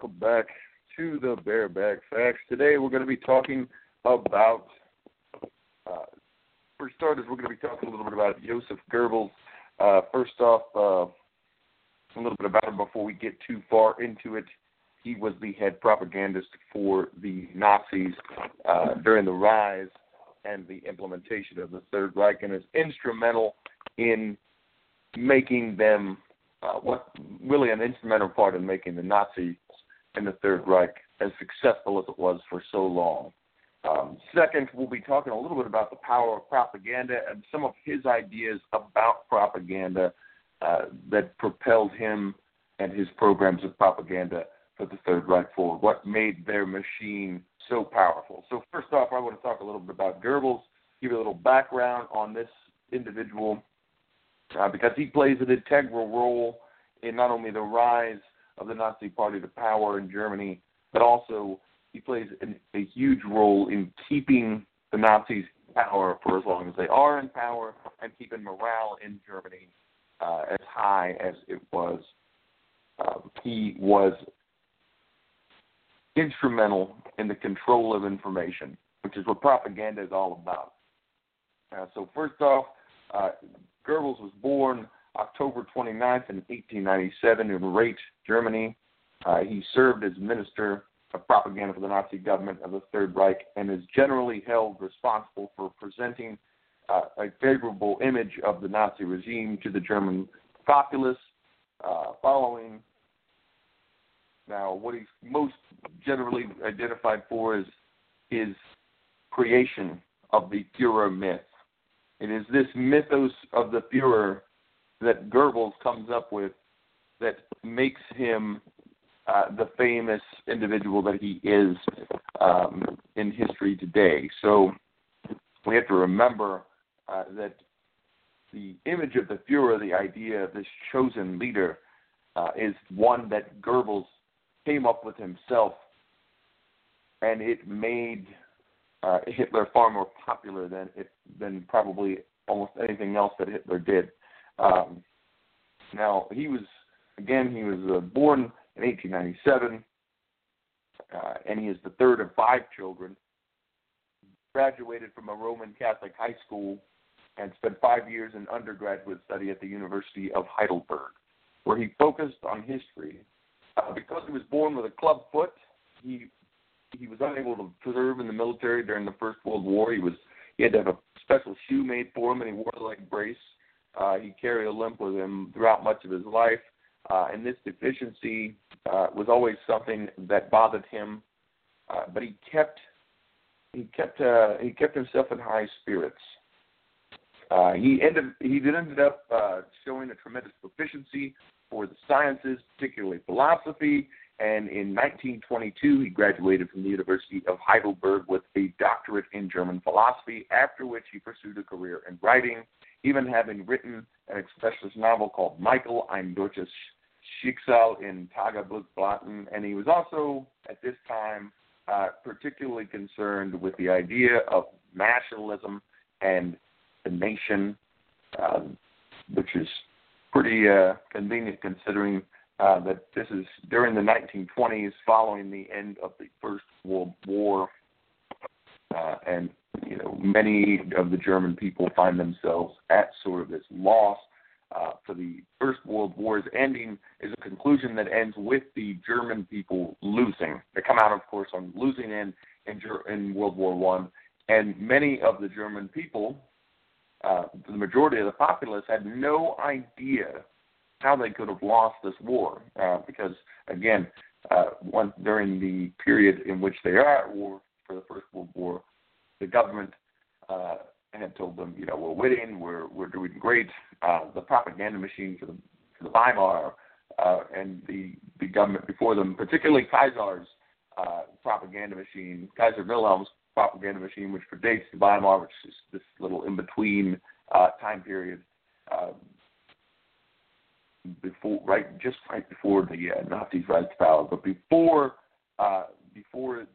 Welcome back to the Bareback Facts. Today, we're going to be talking about, uh, for starters, we're going to be talking a little bit about Joseph Goebbels. Uh, first off, uh, a little bit about him before we get too far into it. He was the head propagandist for the Nazis uh, during the rise and the implementation of the Third Reich, and is instrumental in making them uh, what really an instrumental part in making the Nazis and the Third Reich as successful as it was for so long. Um, second, we'll be talking a little bit about the power of propaganda and some of his ideas about propaganda uh, that propelled him and his programs of propaganda for the Third Reich forward. What made their machine so powerful? So, first off, I want to talk a little bit about Goebbels, give you a little background on this individual uh, because he plays an integral role in not only the rise of the Nazi Party to power in Germany, but also he plays an, a huge role in keeping the Nazis in power for as long as they are in power and keeping morale in Germany uh, as high as it was. Um, he was instrumental in the control of information, which is what propaganda is all about. Uh, so, first off, uh, Goebbels was born October 29th in 1897 in Rheydt, Germany. Uh, he served as minister of propaganda for the Nazi government of the Third Reich and is generally held responsible for presenting uh, a favorable image of the Nazi regime to the German populace. Uh, following now, what he's most generally identified for is his creation of the Fuhrer myth. It is this mythos of the Fuhrer that Goebbels comes up with that makes him uh, the famous individual that he is um, in history today. So we have to remember uh, that the image of the Fuhrer, the idea of this chosen leader, uh, is one that Goebbels came up with himself, and it made uh, Hitler far more popular than it, than probably almost anything else that Hitler did. Um, now he was again he was uh, born in 1897, uh, and he is the third of five children. Graduated from a Roman Catholic high school and spent five years in undergraduate study at the University of Heidelberg, where he focused on history. Uh, because he was born with a club foot, he he was unable to serve in the military during the First World War. He was he had to have a special shoe made for him, and he wore a leg brace. Uh, he carried a limp with him throughout much of his life, uh, and this deficiency uh, was always something that bothered him. Uh, but he kept he kept uh, he kept himself in high spirits. Uh, he ended he did ended up uh, showing a tremendous proficiency for the sciences, particularly philosophy. And in 1922, he graduated from the University of Heidelberg with a doctorate in German philosophy, after which he pursued a career in writing, even having written an expressionist novel called Michael, ein deutsches Schicksal in Tagebuchblättern. And he was also, at this time, uh, particularly concerned with the idea of nationalism and the nation, um, which is pretty uh, convenient considering uh, that this is during the 1920s, following the end of the First World War, uh, and you know many of the German people find themselves at sort of this loss. Uh, for the First World War's ending is a conclusion that ends with the German people losing. They come out, of course, on losing in in, in World War One, and many of the German people, uh, the majority of the populace, had no idea how they could have lost this war uh, because again, uh, one, during the period in which they are at war for the First World War, the government uh, had told them, you know, we're winning, we're we're doing great. Uh, the propaganda machine for the for the Weimar uh, and the the government before them, particularly Kaiser's uh, propaganda machine, Kaiser Wilhelm's propaganda machine, which predates the Weimar, which is this little in between uh, time period. Uh, before right just right before the uh, Nazis rise to power, but before uh, before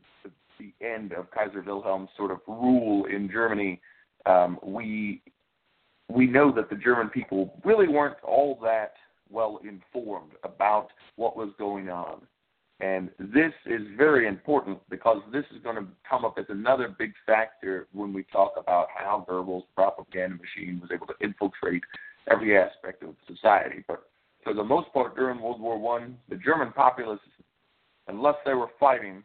the, end of Kaiser Wilhelm's sort of rule in Germany, um, we we know that the German people really weren't all that well informed about what was going on. And this is very important because this is going to come up as another big factor when we talk about how Goebbels' propaganda machine was able to infiltrate every aspect of society. But for the most part during World War One, the German populace, unless they were fighting,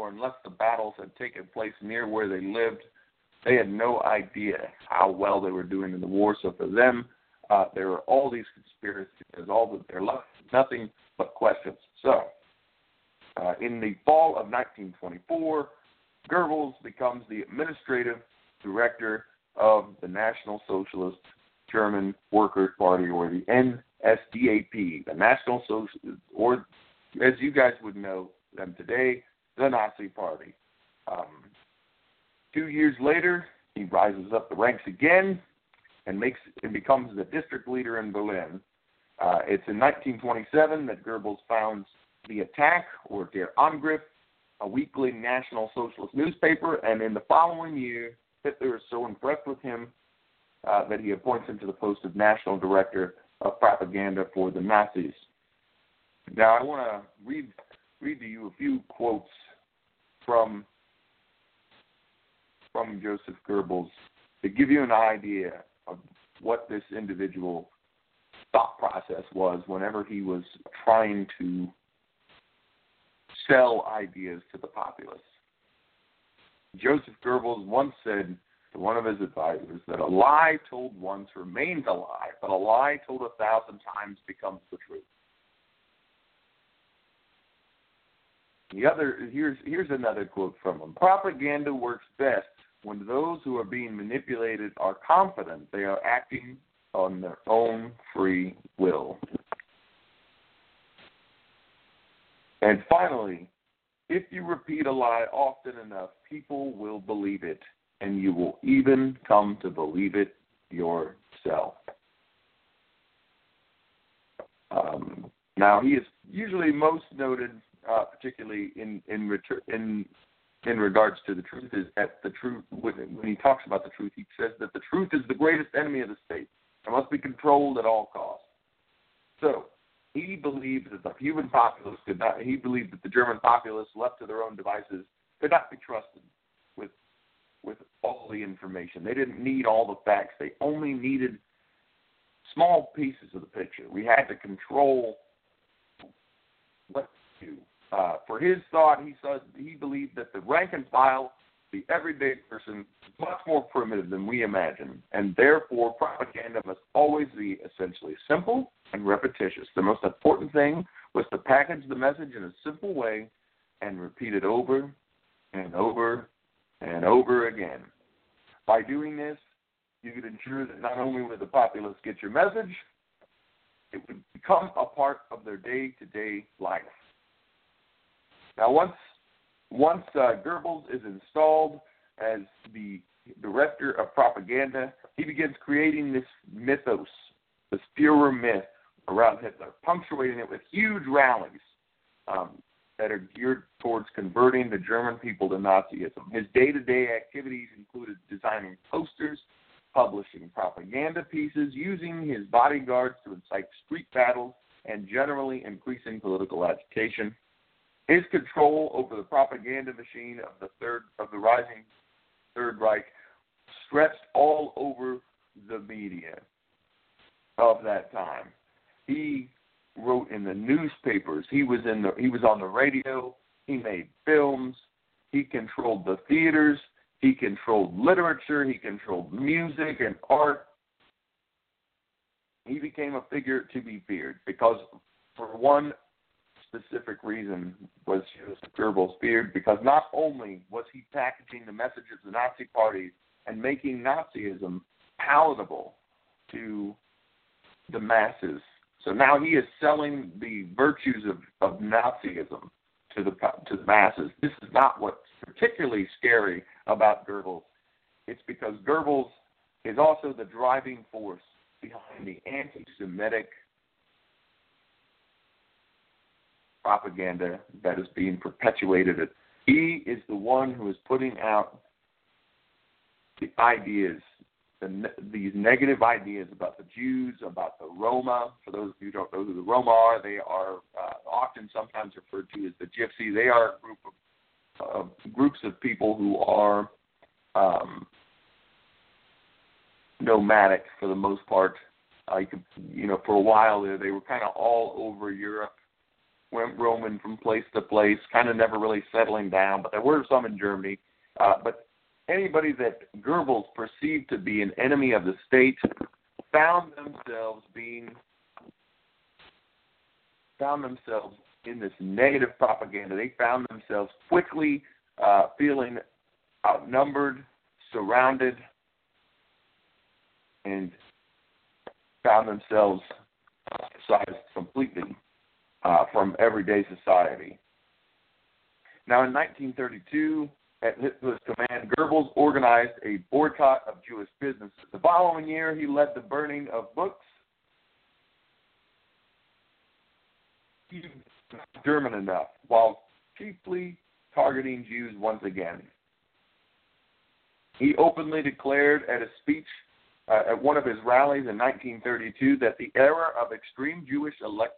or unless the battles had taken place near where they lived, they had no idea how well they were doing in the war. So for them, uh, there were all these conspiracies. All that they're left nothing but questions. So uh, in the fall of 1924, Goebbels becomes the administrative director of the National Socialist German Workers' Party, or the NSDAP, the National Social, or as you guys would know them today, the Nazi Party. Um, two years later, he rises up the ranks again and makes and becomes the district leader in Berlin. Uh, it's in 1927 that Goebbels founds the Attack or Der Angriff, a weekly National Socialist newspaper, and in the following year, Hitler is so impressed with him uh, that he appoints him to the post of National Director of Propaganda for the Nazis. Now, I want to read read to you a few quotes from from Joseph Goebbels to give you an idea of what this individual thought process was whenever he was trying to sell ideas to the populace. Joseph Goebbels once said to one of his advisors that a lie told once remains a lie, but a lie told a thousand times becomes the truth. The other here's here's another quote from him. Propaganda works best when those who are being manipulated are confident they are acting on their own free will. And finally, if you repeat a lie often enough, people will believe it and you will even come to believe it yourself. Um, now, he is usually most noted, uh, particularly in in, in in regards to the truth, is at the truth. When, when he talks about the truth, he says that the truth is the greatest enemy of the state. It must be controlled at all costs. So he believed that the human populace could not. He believed that the German populace, left to their own devices, could not be trusted with all the information. They didn't need all the facts. They only needed small pieces of the picture. We had to control what to do. Uh, for his thought, he said he believed that the rank and file, the everyday person, is much more primitive than we imagine, and therefore propaganda must always be essentially simple and repetitious. The most important thing was to package the message in a simple way and repeat it over and over and over again. By doing this, you could ensure that not only would the populace get your message, it would become a part of their day-to-day life. Now, once once uh, Goebbels is installed as the director of propaganda, he begins creating this mythos, this Fuhrer myth around Hitler, punctuating it with huge rallies. Um, that are geared towards converting the German people to Nazism. His day to day activities included designing posters publishing propaganda pieces, using his bodyguards to incite street battles, and generally increasing political agitation. His control over the propaganda machine of the third of the rising Third Reich stretched all over the media of that time. He wrote in the newspapers. He was in the he was on the radio. He made films. He controlled the theaters. He controlled literature. He controlled music and art. He became a figure to be feared because, for one specific reason, was Joseph Goebbels feared because not only was he packaging the messages of the Nazi parties and making Nazism palatable to the masses. So now he is selling the virtues of, of Nazism to the to the masses. This is not what's particularly scary about Goebbels. It's because Goebbels is also the driving force behind the anti-Semitic propaganda that is being perpetuated. He is the one who is putting out the ideas, the, these negative ideas about the Jews, about the Roma. For those of you who don't know who the Roma are, they are uh, often sometimes referred to as the Gypsy. They are a group of uh, groups of people who are um, nomadic for the most part. Uh, you, could, you know, for a while there, they were kind of all over Europe, went roaming from place to place, kind of never really settling down. But there were some in Germany. Uh, but anybody that Goebbels perceived to be an enemy of the state found themselves being found themselves in this negative propaganda. They found themselves quickly uh, feeling outnumbered, surrounded, and found themselves ostracized completely uh, from everyday society. Now, in 1932, at Hitler's command, Goebbels organized a boycott of Jewish businesses. The following year, he led the burning of books. German enough, while chiefly targeting Jews once again. He openly declared at a speech uh, at one of his rallies in 1932 that the era of extreme Jewish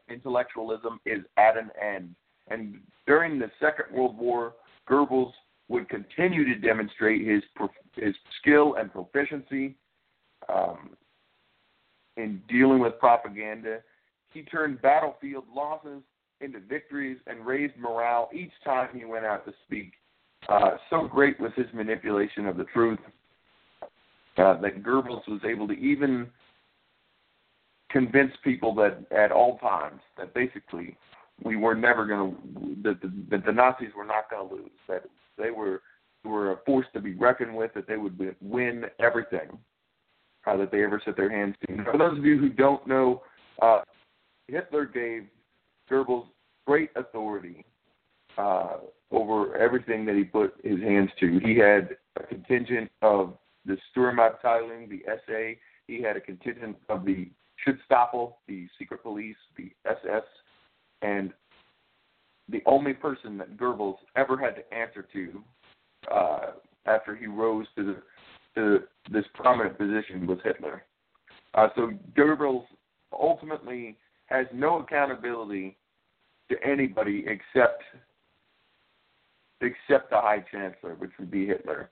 intellectualism is at an end. And during the Second World War, Goebbels would continue to demonstrate his his skill and proficiency um, in dealing with propaganda. He turned battlefield losses into victories and raised morale each time he went out to speak. Uh, so great was his manipulation of the truth uh, that Goebbels was able to even convince people that at all times that basically we were never going to that the, that the Nazis were not going to lose that they were were a force to be reckoned with that they would win everything uh, that they ever set their hands to. For those of you who don't know, uh, Hitler gave Goebbels great authority uh, over everything that he put his hands to. He had a contingent of the Sturmabteilung, the SA. He had a contingent of the Schutzstaffel, the secret police, the SS, and the only person that Goebbels ever had to answer to uh, after he rose to the to this prominent position was Hitler. Uh, so Goebbels ultimately has no accountability to anybody except except the High Chancellor, which would be Hitler.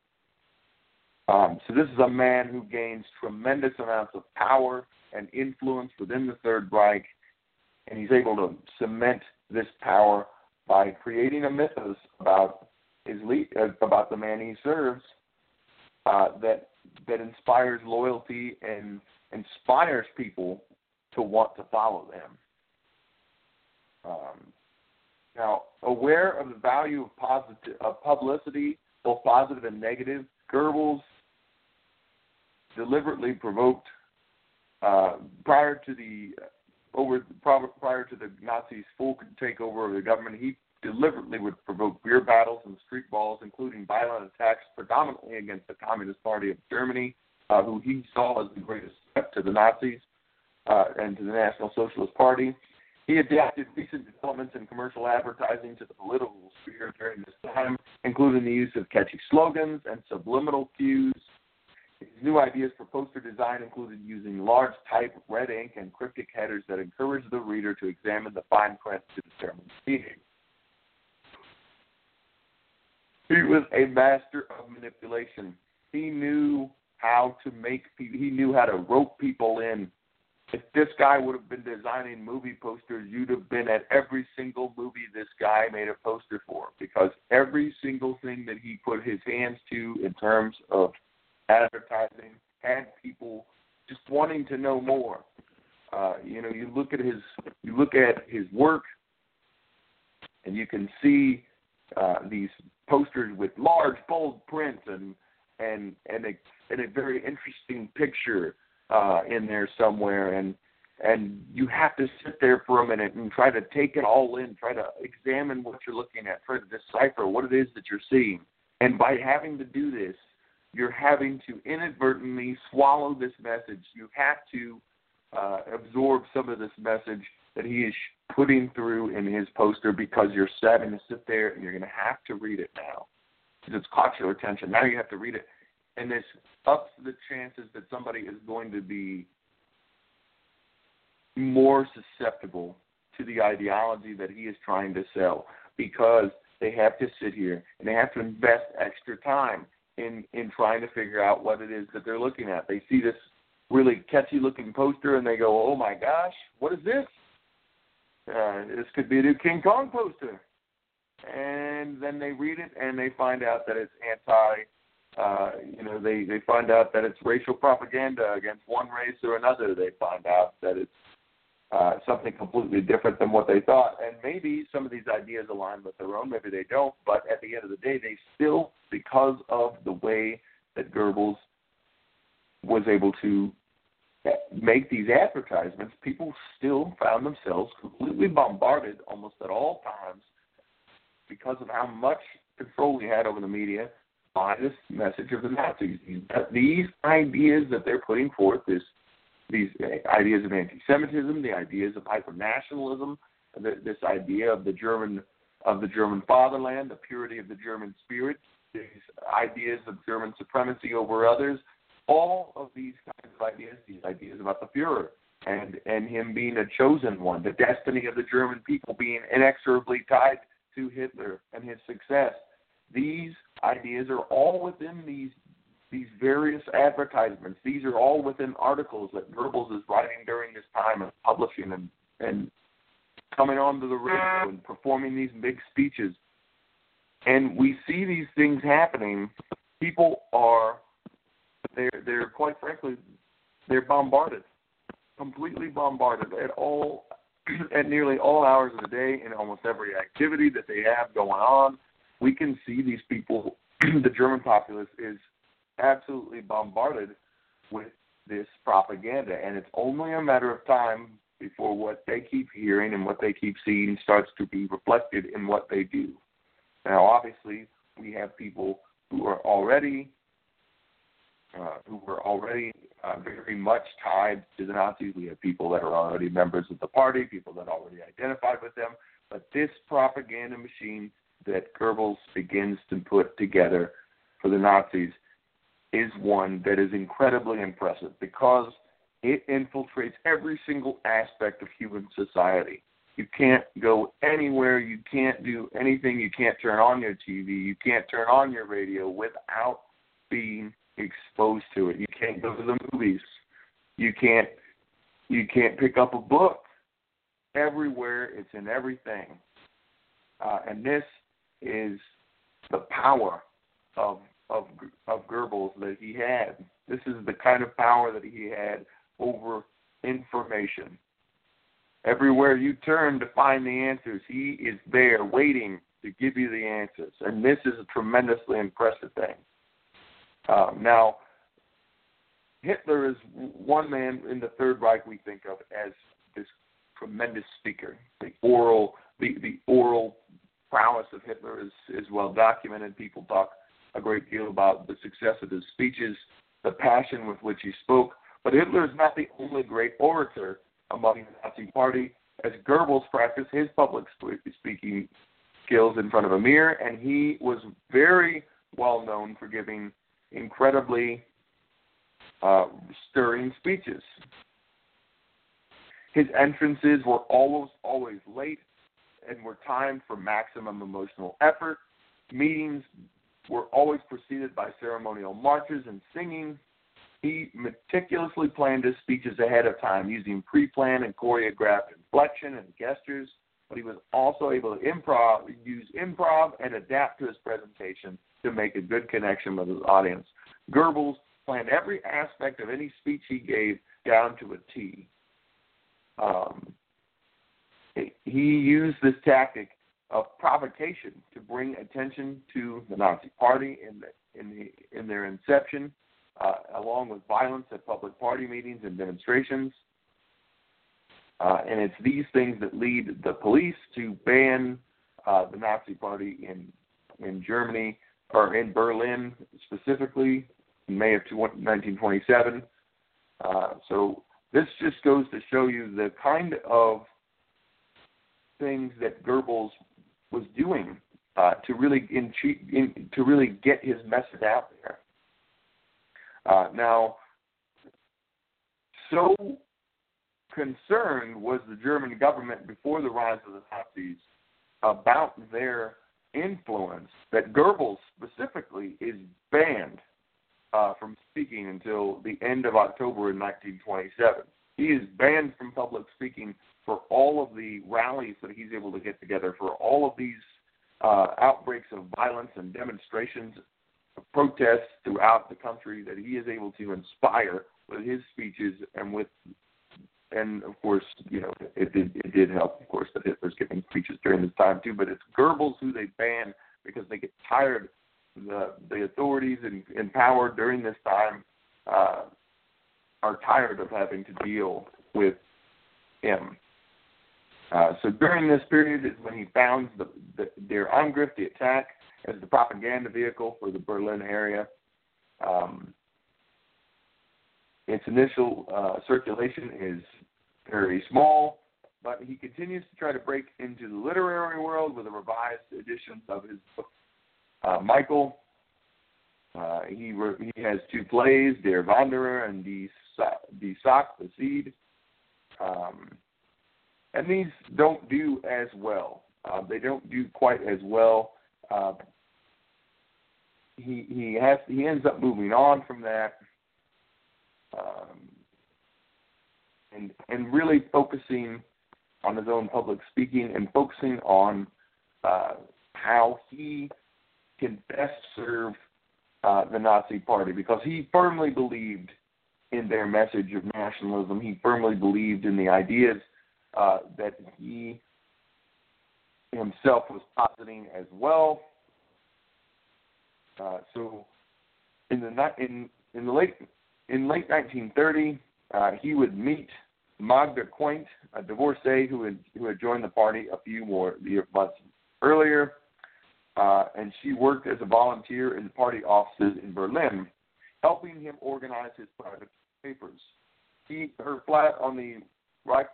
Um, so this is a man who gains tremendous amounts of power and influence within the Third Reich, and he's able to cement this power by creating a mythos about his uh, about the man he serves uh, that that inspires loyalty and inspires people to want to follow them. Um, now, aware of the value of positive of publicity, both positive and negative, Goebbels deliberately provoked uh, prior to the over prior to the Nazis' full takeover of the government. He deliberately would provoke beer battles and street brawls, including violent attacks predominantly against the Communist Party of Germany, uh, who he saw as the greatest threat to the Nazis uh, and to the National Socialist Party. He adapted recent developments in commercial advertising to the political sphere during this time, including the use of catchy slogans and subliminal cues His new ideas for poster design included using large type, red ink, and cryptic headers that encourage the reader to examine the fine print to determine meaning. He was a master of manipulation. He knew how to make he knew how to rope people in. If this guy would have been designing movie posters, you'd have been at every single movie this guy made a poster for because every single thing that he put his hands to in terms of advertising had people just wanting to know more. Uh, you know, you look at his you look at his work and you can see uh, these posters with large bold print and and and a and a very interesting picture uh, in there somewhere and and you have to sit there for a minute and try to take it all in, try to examine what you're looking at, try to decipher what it is that you're seeing. And by having to do this, you're having to inadvertently swallow this message. You have to uh, absorb some of this message that he is putting through in his poster because you're having to sit there and you're going to have to read it now because it's caught your attention. Now you have to read it and this ups the chances that somebody is going to be more susceptible to the ideology that he is trying to sell because they have to sit here and they have to invest extra time in in trying to figure out what it is that they're looking at. They see this really catchy looking poster and they go, "Oh my gosh, what is this? Uh, this could be a new King Kong poster." And then they read it and they find out that it's anti uh, you know, they they find out that it's racial propaganda against one race or another. They find out that it's uh, something completely different than what they thought. And maybe some of these ideas align with their own, maybe they don't. But at the end of the day, they still, because of the way that Goebbels was able to make these advertisements, people still found themselves completely bombarded almost at all times because of how much control he had over the media by this message of the Nazis. These ideas that they're putting forth, this these ideas of anti-Semitism, the ideas of hyper-nationalism, this idea of the German of the German fatherland, the purity of the German spirit, these ideas of German supremacy over others, all of these kinds of ideas, these ideas about the Führer and and him being a chosen one, the destiny of the German people being inexorably tied to Hitler and his success. These ideas are all within these these various advertisements. These are all within articles that Goebbels is writing during this time and publishing and and coming onto the radio and performing these big speeches. And we see these things happening. People are they're they're quite frankly they're bombarded, completely bombarded at all at nearly all hours of the day in almost every activity that they have going on we can see these people, the German populace is absolutely bombarded with this propaganda, and it's only a matter of time before what they keep hearing and what they keep seeing starts to be reflected in what they do. Now, obviously, we have people who are already uh, who were already uh, very much tied to the Nazis. We have people that are already members of the party, people that already identified with them. But this propaganda machine that Goebbels begins to put together for the Nazis is one that is incredibly impressive because it infiltrates every single aspect of human society. You can't go anywhere, you can't do anything, you can't turn on your TV, you can't turn on your radio without being exposed to it. You can't go to the movies. You can't you can't pick up a book. Everywhere it's in everything. Uh, and this is the power of of of Goebbels that he had. This is the kind of power that he had over information. Everywhere you turn to find the answers, he is there waiting to give you the answers, and this is a tremendously impressive thing. Um, now, Hitler is one man in the Third Reich we think of as this tremendous speaker, the oral, the the oral prowess of Hitler is, is well documented. People talk a great deal about the success of his speeches, the passion with which he spoke. But Hitler is not the only great orator among the Nazi Party, as Goebbels practiced his public speaking skills in front of a mirror, and he was very well known for giving incredibly uh, stirring speeches. His entrances were almost always late and were timed for maximum emotional effort. Meetings were always preceded by ceremonial marches and singing. He meticulously planned his speeches ahead of time using pre planned and choreographed inflection and gestures, but he was also able to improv, use improv and adapt to his presentation to make a good connection with his audience. Goebbels planned every aspect of any speech he gave down to a T. Um, he used this tactic of provocation to bring attention to the Nazi Party in the, in the in their inception, uh, along with violence at public party meetings and demonstrations. Uh, and it's these things that lead the police to ban uh, the Nazi Party in in Germany or in Berlin specifically in May of 1927. Uh, so this just goes to show you the kind of things that Goebbels was doing uh, to really in, in, to really get his message out there. Uh, now, so concerned was the German government before the rise of the Nazis about their influence that Goebbels specifically is banned uh, from speaking until the end of October in 1927. He is banned from public speaking for all of the rallies that he's able to get together, for all of these uh, outbreaks of violence and demonstrations, protests throughout the country that he is able to inspire with his speeches and with and of course, you know, it did it did help, of course, that Hitler's giving speeches during this time too. But it's Goebbels who they ban because they get tired. The the authorities in, in power during this time uh, are tired of having to deal with him. Uh, so during this period is when he founds the, the Der Angriff, the attack, as the propaganda vehicle for the Berlin area. Um, its initial uh, circulation is very small, but he continues to try to break into the literary world with revised edition of his book, uh, Michael. Uh, he re- he has two plays, Der Wanderer and Die, Sa- Die Sack, the Seed. Um, and these don't do as well. Uh, they don't do quite as well. Uh, he he has he ends up moving on from that, um, and and really focusing on his own public speaking and focusing on uh, how he can best serve uh, the Nazi Party because he firmly believed in their message of nationalism. He firmly believed in the ideas uh, that he himself was positing as well. Uh, so, in the in in the late in late 1930, uh, he would meet Magda Quaint, a divorcee who had who had joined the party a few more months earlier, uh, and she worked as a volunteer in the party offices in Berlin, helping him organize his private papers. He her flat on the Reich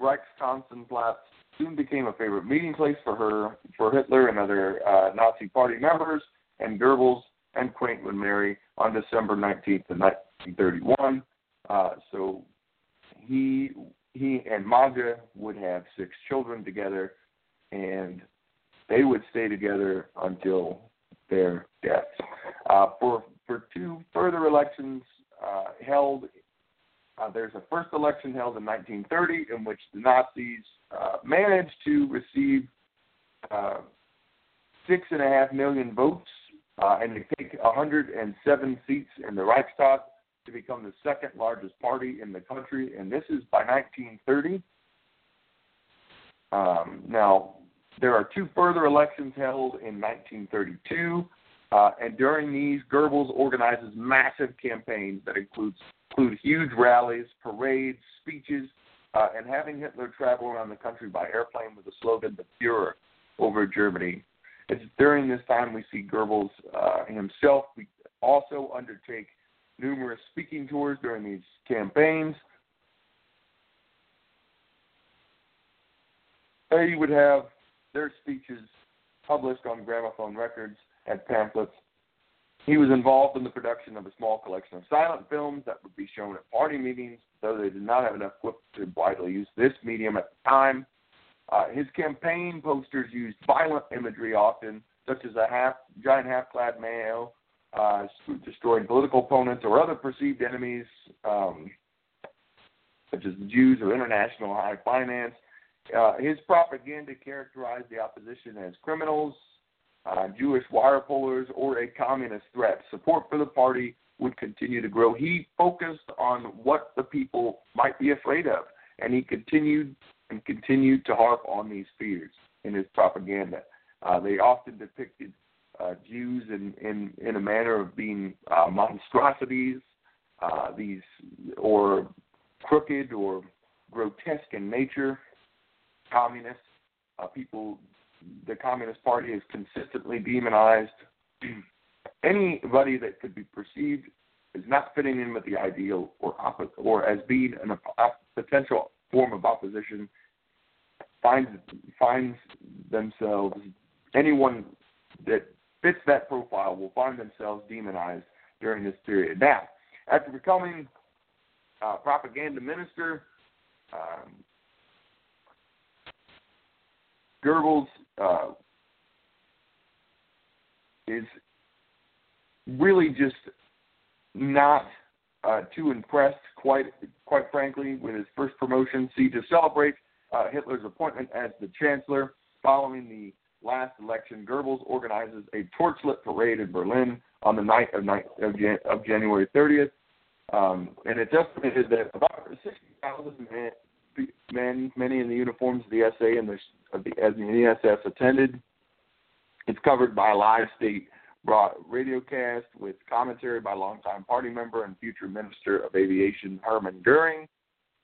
Reichskanzlerplatz soon became a favorite meeting place for her, for Hitler and other uh, Nazi Party members, and Goebbels and Quaint would marry on December 19th of 1931. Uh, so he he and Magda would have six children together, and they would stay together until their deaths. Uh, for for two further elections uh, held uh, there's a first election held in 1930 in which the Nazis uh, managed to receive uh, six and a half million votes uh, and to take 107 seats in the Reichstag to become the second largest party in the country, and this is by 1930. Um, now, there are two further elections held in 1932, uh, and during these, Goebbels organizes massive campaigns that includes include huge rallies, parades, speeches, uh, and having Hitler travel around the country by airplane with the slogan "The Fuhrer" over Germany. It's during this time we see Goebbels uh, himself also undertake numerous speaking tours during these campaigns. They would have their speeches published on gramophone records and pamphlets He was involved in the production of a small collection of silent films that would be shown at party meetings, though they did not have enough equipment to widely use this medium at the time. Uh, his campaign posters used violent imagery often, such as a half giant half-clad male uh, destroying political opponents or other perceived enemies, um, such as the Jews or international high finance. Uh, his propaganda characterized the opposition as criminals, uh, Jewish wire pullers, or a communist threat. Support for the party would continue to grow. He focused on what the people might be afraid of, and he continued and continued to harp on these fears in his propaganda. Uh, they often depicted uh, Jews in, in, in a manner of being uh, monstrosities, uh, these or crooked or grotesque in nature. Communists, uh, people, the Communist Party is consistently demonized. Anybody that could be perceived as not fitting in with the ideal or or as being an, a potential form of opposition finds finds themselves anyone that fits that profile will find themselves demonized during this period. Now, after becoming propaganda minister, um, Goebbels uh, is really just not uh, too impressed, quite quite frankly, with his first promotion. See, to celebrate uh, Hitler's appointment as the chancellor following the last election, Goebbels organizes a torchlit parade in Berlin on the night of, of, Jan- of January 30th. Um, and it's estimated that about 60,000 men, many in the uniforms of the SA and the, of the, as the SS attended. It's covered by a live state radiocast with commentary by longtime party member and future Minister of Aviation Hermann Goering.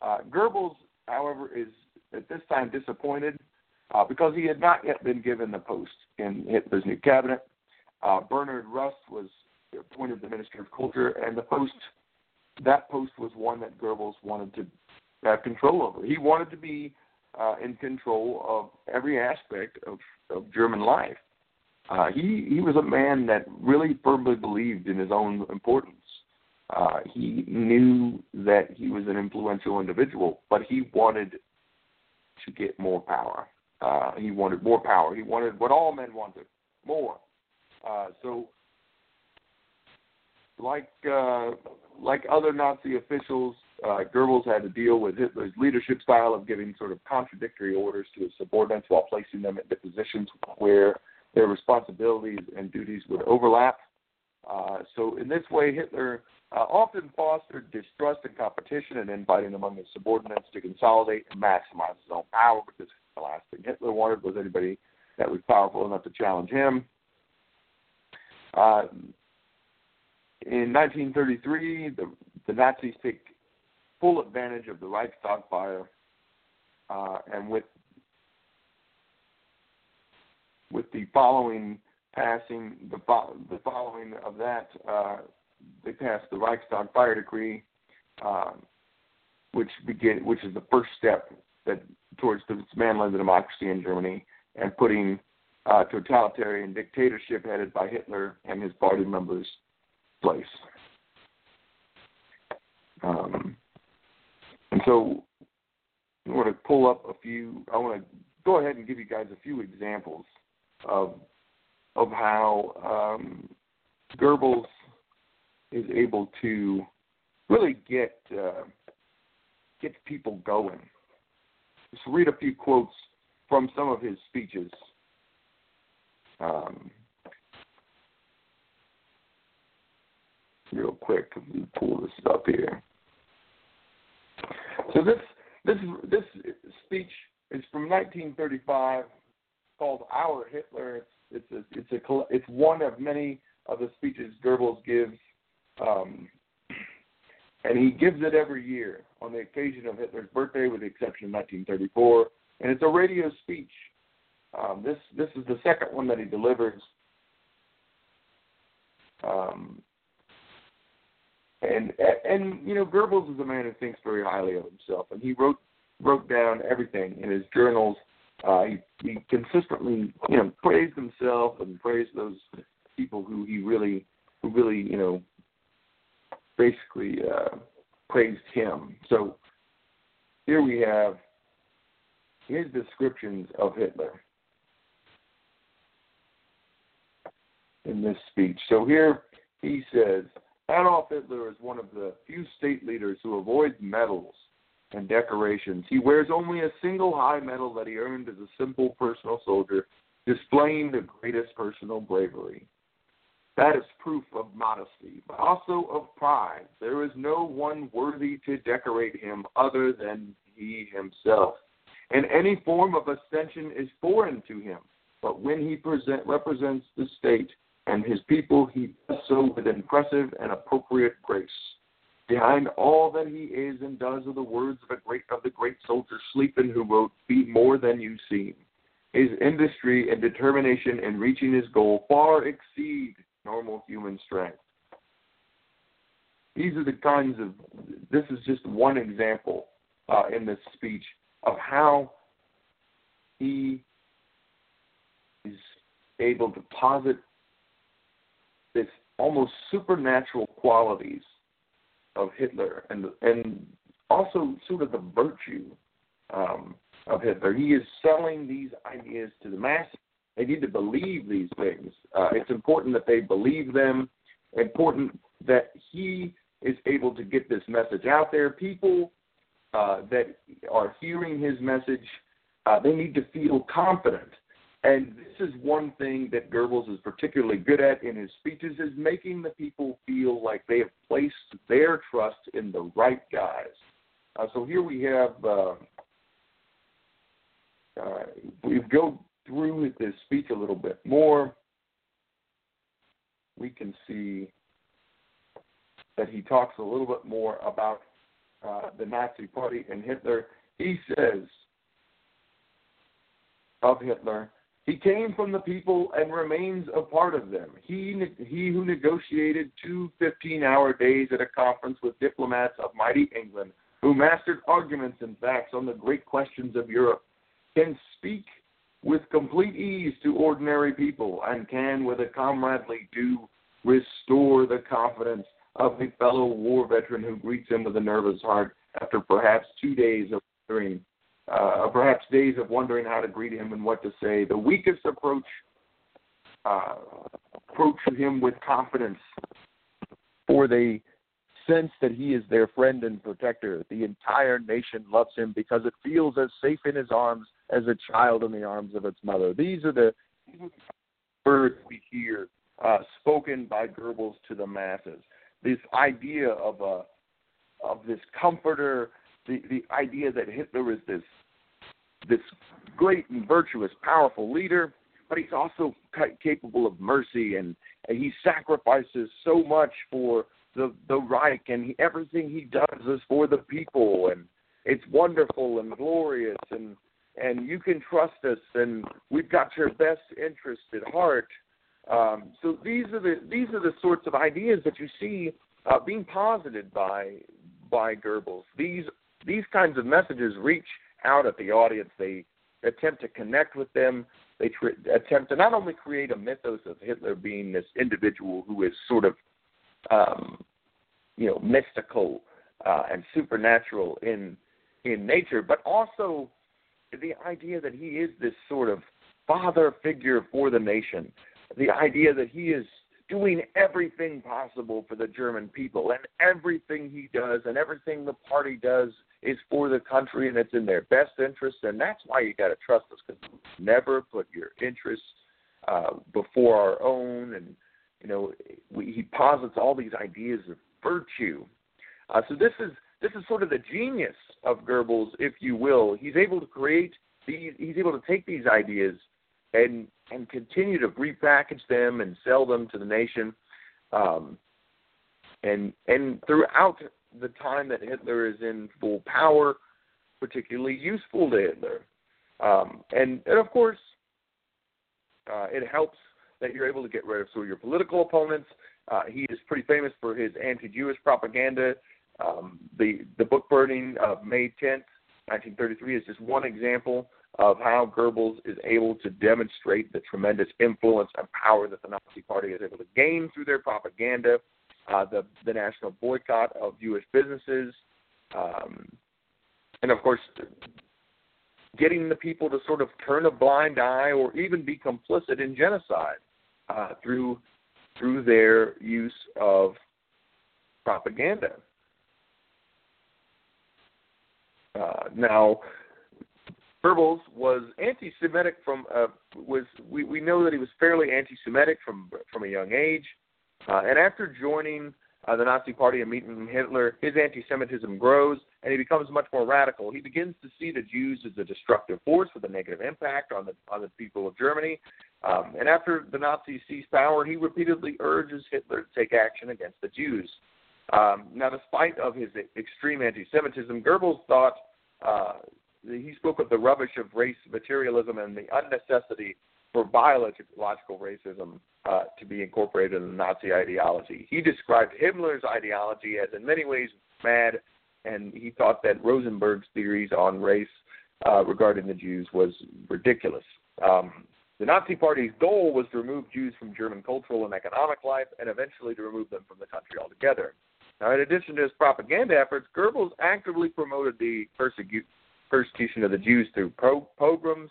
Uh, Goebbels, however, is at this time disappointed uh, because he had not yet been given the post in Hitler's new cabinet. Uh, Bernhard Rust was appointed the Minister of Culture, and the post that post was one that Goebbels wanted to have control over. He wanted to be uh, in control of every aspect of, of German life. Uh, he he was a man that really firmly believed in his own importance. Uh, he knew that he was an influential individual, but he wanted to get more power. Uh, he wanted more power. He wanted what all men wanted, more. Uh, so, like uh, like other Nazi officials, uh, Goebbels had to deal with Hitler's leadership style of giving sort of contradictory orders to his subordinates while placing them into positions where their responsibilities and duties would overlap. Uh, so, in this way, Hitler uh, often fostered distrust and competition and infighting among his subordinates to consolidate and maximize his own power because the last thing Hitler wanted was anybody that was powerful enough to challenge him. Uh, in 1933, the, the Nazis take full advantage of the Reichstag fire, uh, and with with the following passing the the following of that, uh, they passed the Reichstag fire decree, uh, which begin which is the first step that towards the dismantling the democracy in Germany and putting uh, totalitarian dictatorship headed by Hitler and his party members place. Um, and so I want to pull up a few. I want to go ahead and give you guys a few examples of of how um, Goebbels is able to really get uh, get people going. Just read a few quotes from some of his speeches. Um, real quick, let me pull this up here. So this this this speech is from 1935, called "Our Hitler." It's it's a, it's a it's one of many of the speeches Goebbels gives, um, and he gives it every year on the occasion of Hitler's birthday, with the exception of 1934. And it's a radio speech. Um, this this is the second one that he delivers. Um, and and you know Goebbels is a man who thinks very highly of himself, and he wrote wrote down everything in his journals. Uh, he, he consistently you know praised himself and praised those people who he really who really, you know, basically uh, praised him. So here we have his descriptions of Hitler in this speech. So here he says Adolf Hitler is one of the few state leaders who avoids medals and decorations. He wears only a single high medal that he earned as a simple personal soldier, displaying the greatest personal bravery. That is proof of modesty, but also of pride. There is no one worthy to decorate him other than he himself. And any form of ascension is foreign to him. But when he present, represents the state and his people, he does so with impressive and appropriate grace. Behind all that he is and does are the words of, great, of the great soldier Schlieffen, who wrote, Be more than you seem. His industry and determination in reaching his goal far exceed normal human strength. These are the kinds of, this is just one example uh, in this speech of how he is able to posit this almost supernatural qualities of Hitler and and also sort of the virtue um, of Hitler. He is selling these ideas to the masses. They need to believe these things. Uh, it's important that they believe them. Important that he is able to get this message out there. People uh, that are hearing his message, uh, they need to feel confident and this is one thing that Goebbels is particularly good at in his speeches is making the people feel like they have placed their trust in the right guys. Uh, so here we have, uh, uh, we go through this speech a little bit more. We can see that he talks a little bit more about uh, the Nazi Party and Hitler. He says of Hitler, he came from the people and remains a part of them. He, he who negotiated two 15 hour days at a conference with diplomats of mighty England, who mastered arguments and facts on the great questions of Europe, can speak with complete ease to ordinary people and can, with a comradely do, restore the confidence of a fellow war veteran who greets him with a nervous heart after perhaps two days of wandering uh, perhaps days of wondering how to greet him and what to say. The weakest approach uh, approach him with confidence, for they sense that he is their friend and protector. The entire nation loves him because it feels as safe in his arms as a child in the arms of its mother. These are the words we hear uh, spoken by Goebbels to the masses. This idea of a of this comforter the the idea that Hitler is this this great and virtuous, powerful leader, but he's also capable of mercy and, he sacrifices so much for the the Reich and he, everything he does is for the people and it's wonderful and glorious and and you can trust us and we've got your best interest at heart. Um, so these are the these are the sorts of ideas that you see uh, being posited by by Goebbels. These these kinds of messages reach out at the audience. They attempt to connect with them. They tr- attempt to not only create a mythos of Hitler being this individual who is sort of, um, you know, mystical uh, and supernatural in in nature, but also the idea that he is this sort of father figure for the nation. The idea that he is doing everything possible for the German people, and everything he does and everything the party does is for the country and it's in their best interest, and that's why you got to trust us because never put your interests uh, before our own. And you know, we, he posits all these ideas of virtue. Uh, so this is this is sort of the genius of Goebbels, if you will. He's able to create these. He's able to take these ideas and and continue to repackage them and sell them to the nation. Um, and and throughout the time that Hitler is in full power, particularly useful to Hitler. Um, and, and of course, uh, it helps that you're able to get rid of some of your political opponents. Uh, he is pretty famous for his anti-Jewish propaganda. Um, the the book burning of May 10th, 1933, is just one example of how Goebbels is able to demonstrate the tremendous influence and power that the Nazi Party is able to gain through their propaganda, uh, the the national boycott of Jewish businesses, um, and of course, getting the people to sort of turn a blind eye or even be complicit in genocide uh, through through their use of propaganda. Uh, now, Goebbels was anti-Semitic from uh, was we, we know that he was fairly anti-Semitic from from a young age, uh, and after joining uh, the Nazi Party and meeting Hitler, his anti-Semitism grows and he becomes much more radical. He begins to see the Jews as a destructive force with a negative impact on the on the people of Germany. Um, and after the Nazis seize power, he repeatedly urges Hitler to take action against the Jews. Um, now, despite of his extreme anti-Semitism, Goebbels thought uh, he spoke of the rubbish of race materialism and the unnecessity for biological racism uh, to be incorporated in the Nazi ideology. He described Himmler's ideology as in many ways mad, and he thought that Rosenberg's theories on race uh, regarding the Jews was ridiculous. Um, the Nazi Party's goal was to remove Jews from German cultural and economic life and eventually to remove them from the country altogether. Now, in addition to his propaganda efforts, Goebbels actively promoted the persecu- persecution of the Jews through pro- pogroms,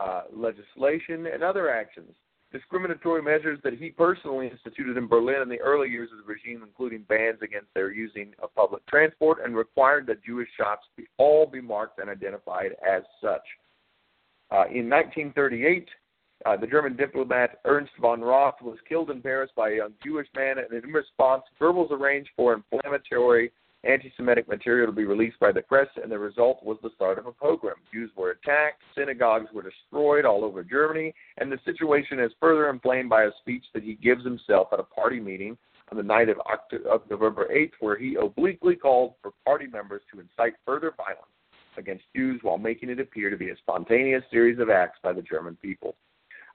uh, legislation, and other actions. Discriminatory measures that he personally instituted in Berlin in the early years of the regime, including bans against their using of public transport, and required that Jewish shops be, all be marked and identified as such. Uh, in 1938, uh, the German diplomat Ernst von Rath was killed in Paris by a young Jewish man, and in response, Goebbels arranged for inflammatory anti Semitic material to be released by the press, and the result was the start of a pogrom. Jews were attacked, synagogues were destroyed all over Germany, and the situation is further inflamed by a speech that he gives himself at a party meeting on the night of, October, of November 8th, where he obliquely called for party members to incite further violence against Jews while making it appear to be a spontaneous series of acts by the German people.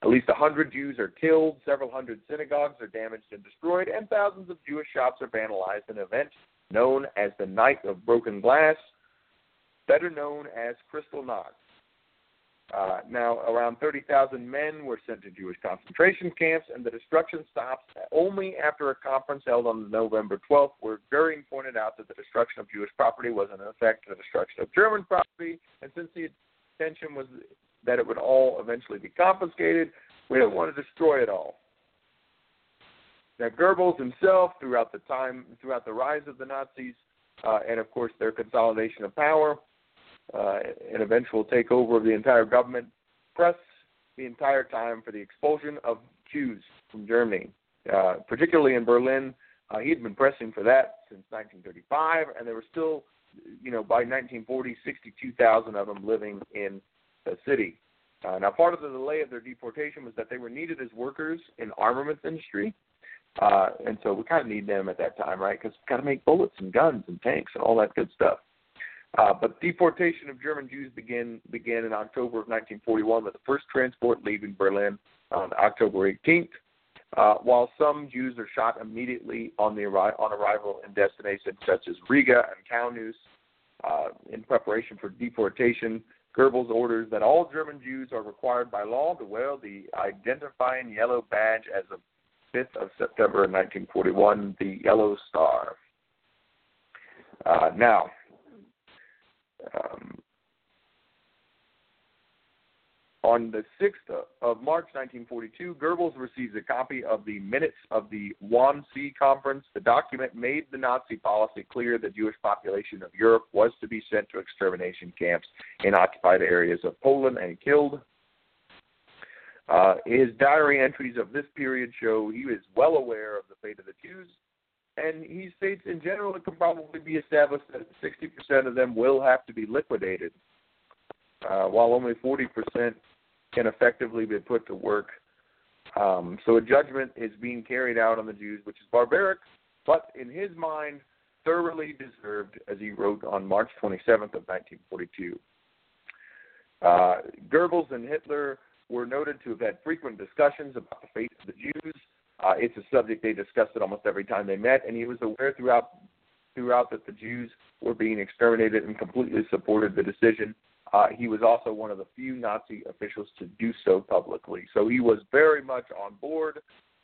At least a hundred Jews are killed, several hundred synagogues are damaged and destroyed, and thousands of Jewish shops are vandalized in an event known as the Night of Broken Glass, better known as Kristallnacht. Uh, now, around 30,000 men were sent to Jewish concentration camps, and the destruction stops only after a conference held on November 12th, where Goering pointed out that the destruction of Jewish property was, in effect, the destruction of German property, and since the intention was that it would all eventually be confiscated. We don't want to destroy it all. Now, Goebbels himself, throughout the time, throughout the rise of the Nazis, uh, and of course their consolidation of power uh, and eventual takeover of the entire government, pressed the entire time for the expulsion of Jews from Germany, uh, particularly in Berlin. Uh, he had been pressing for that since 1935, and there were still, you know, by 1940, 62,000 of them living in the city. Uh, now, part of the delay of their deportation was that they were needed as workers in armaments industry, uh, and so we kind of need them at that time, right? Because we've got to make bullets and guns and tanks and all that good stuff. Uh, but deportation of German Jews began began in October of 1941 with the first transport leaving Berlin on October 18th. Uh, while some Jews are shot immediately on the arri- on arrival in destinations such as Riga and Kaunas uh, in preparation for deportation, Goebbels orders that all German Jews are required by law to wear the identifying yellow badge as of 5th of September 1941, the Yellow Star. Uh, now, um, on the 6th of March 1942, Goebbels receives a copy of the minutes of the Wannsee Conference. The document made the Nazi policy clear the Jewish population of Europe was to be sent to extermination camps in occupied areas of Poland and killed. Uh, his diary entries of this period show he was well aware of the fate of the Jews, and he states in general it can probably be established that 60% of them will have to be liquidated, uh, while only 40% can effectively be put to work. Um, so a judgment is being carried out on the Jews, which is barbaric, but in his mind, thoroughly deserved, as he wrote on March 27th of 1942. Uh, Goebbels and Hitler were noted to have had frequent discussions about the fate of the Jews. Uh, it's a subject they discussed it almost every time they met, and he was aware throughout throughout that the Jews were being exterminated and completely supported the decision Uh, he was also one of the few Nazi officials to do so publicly. So he was very much on board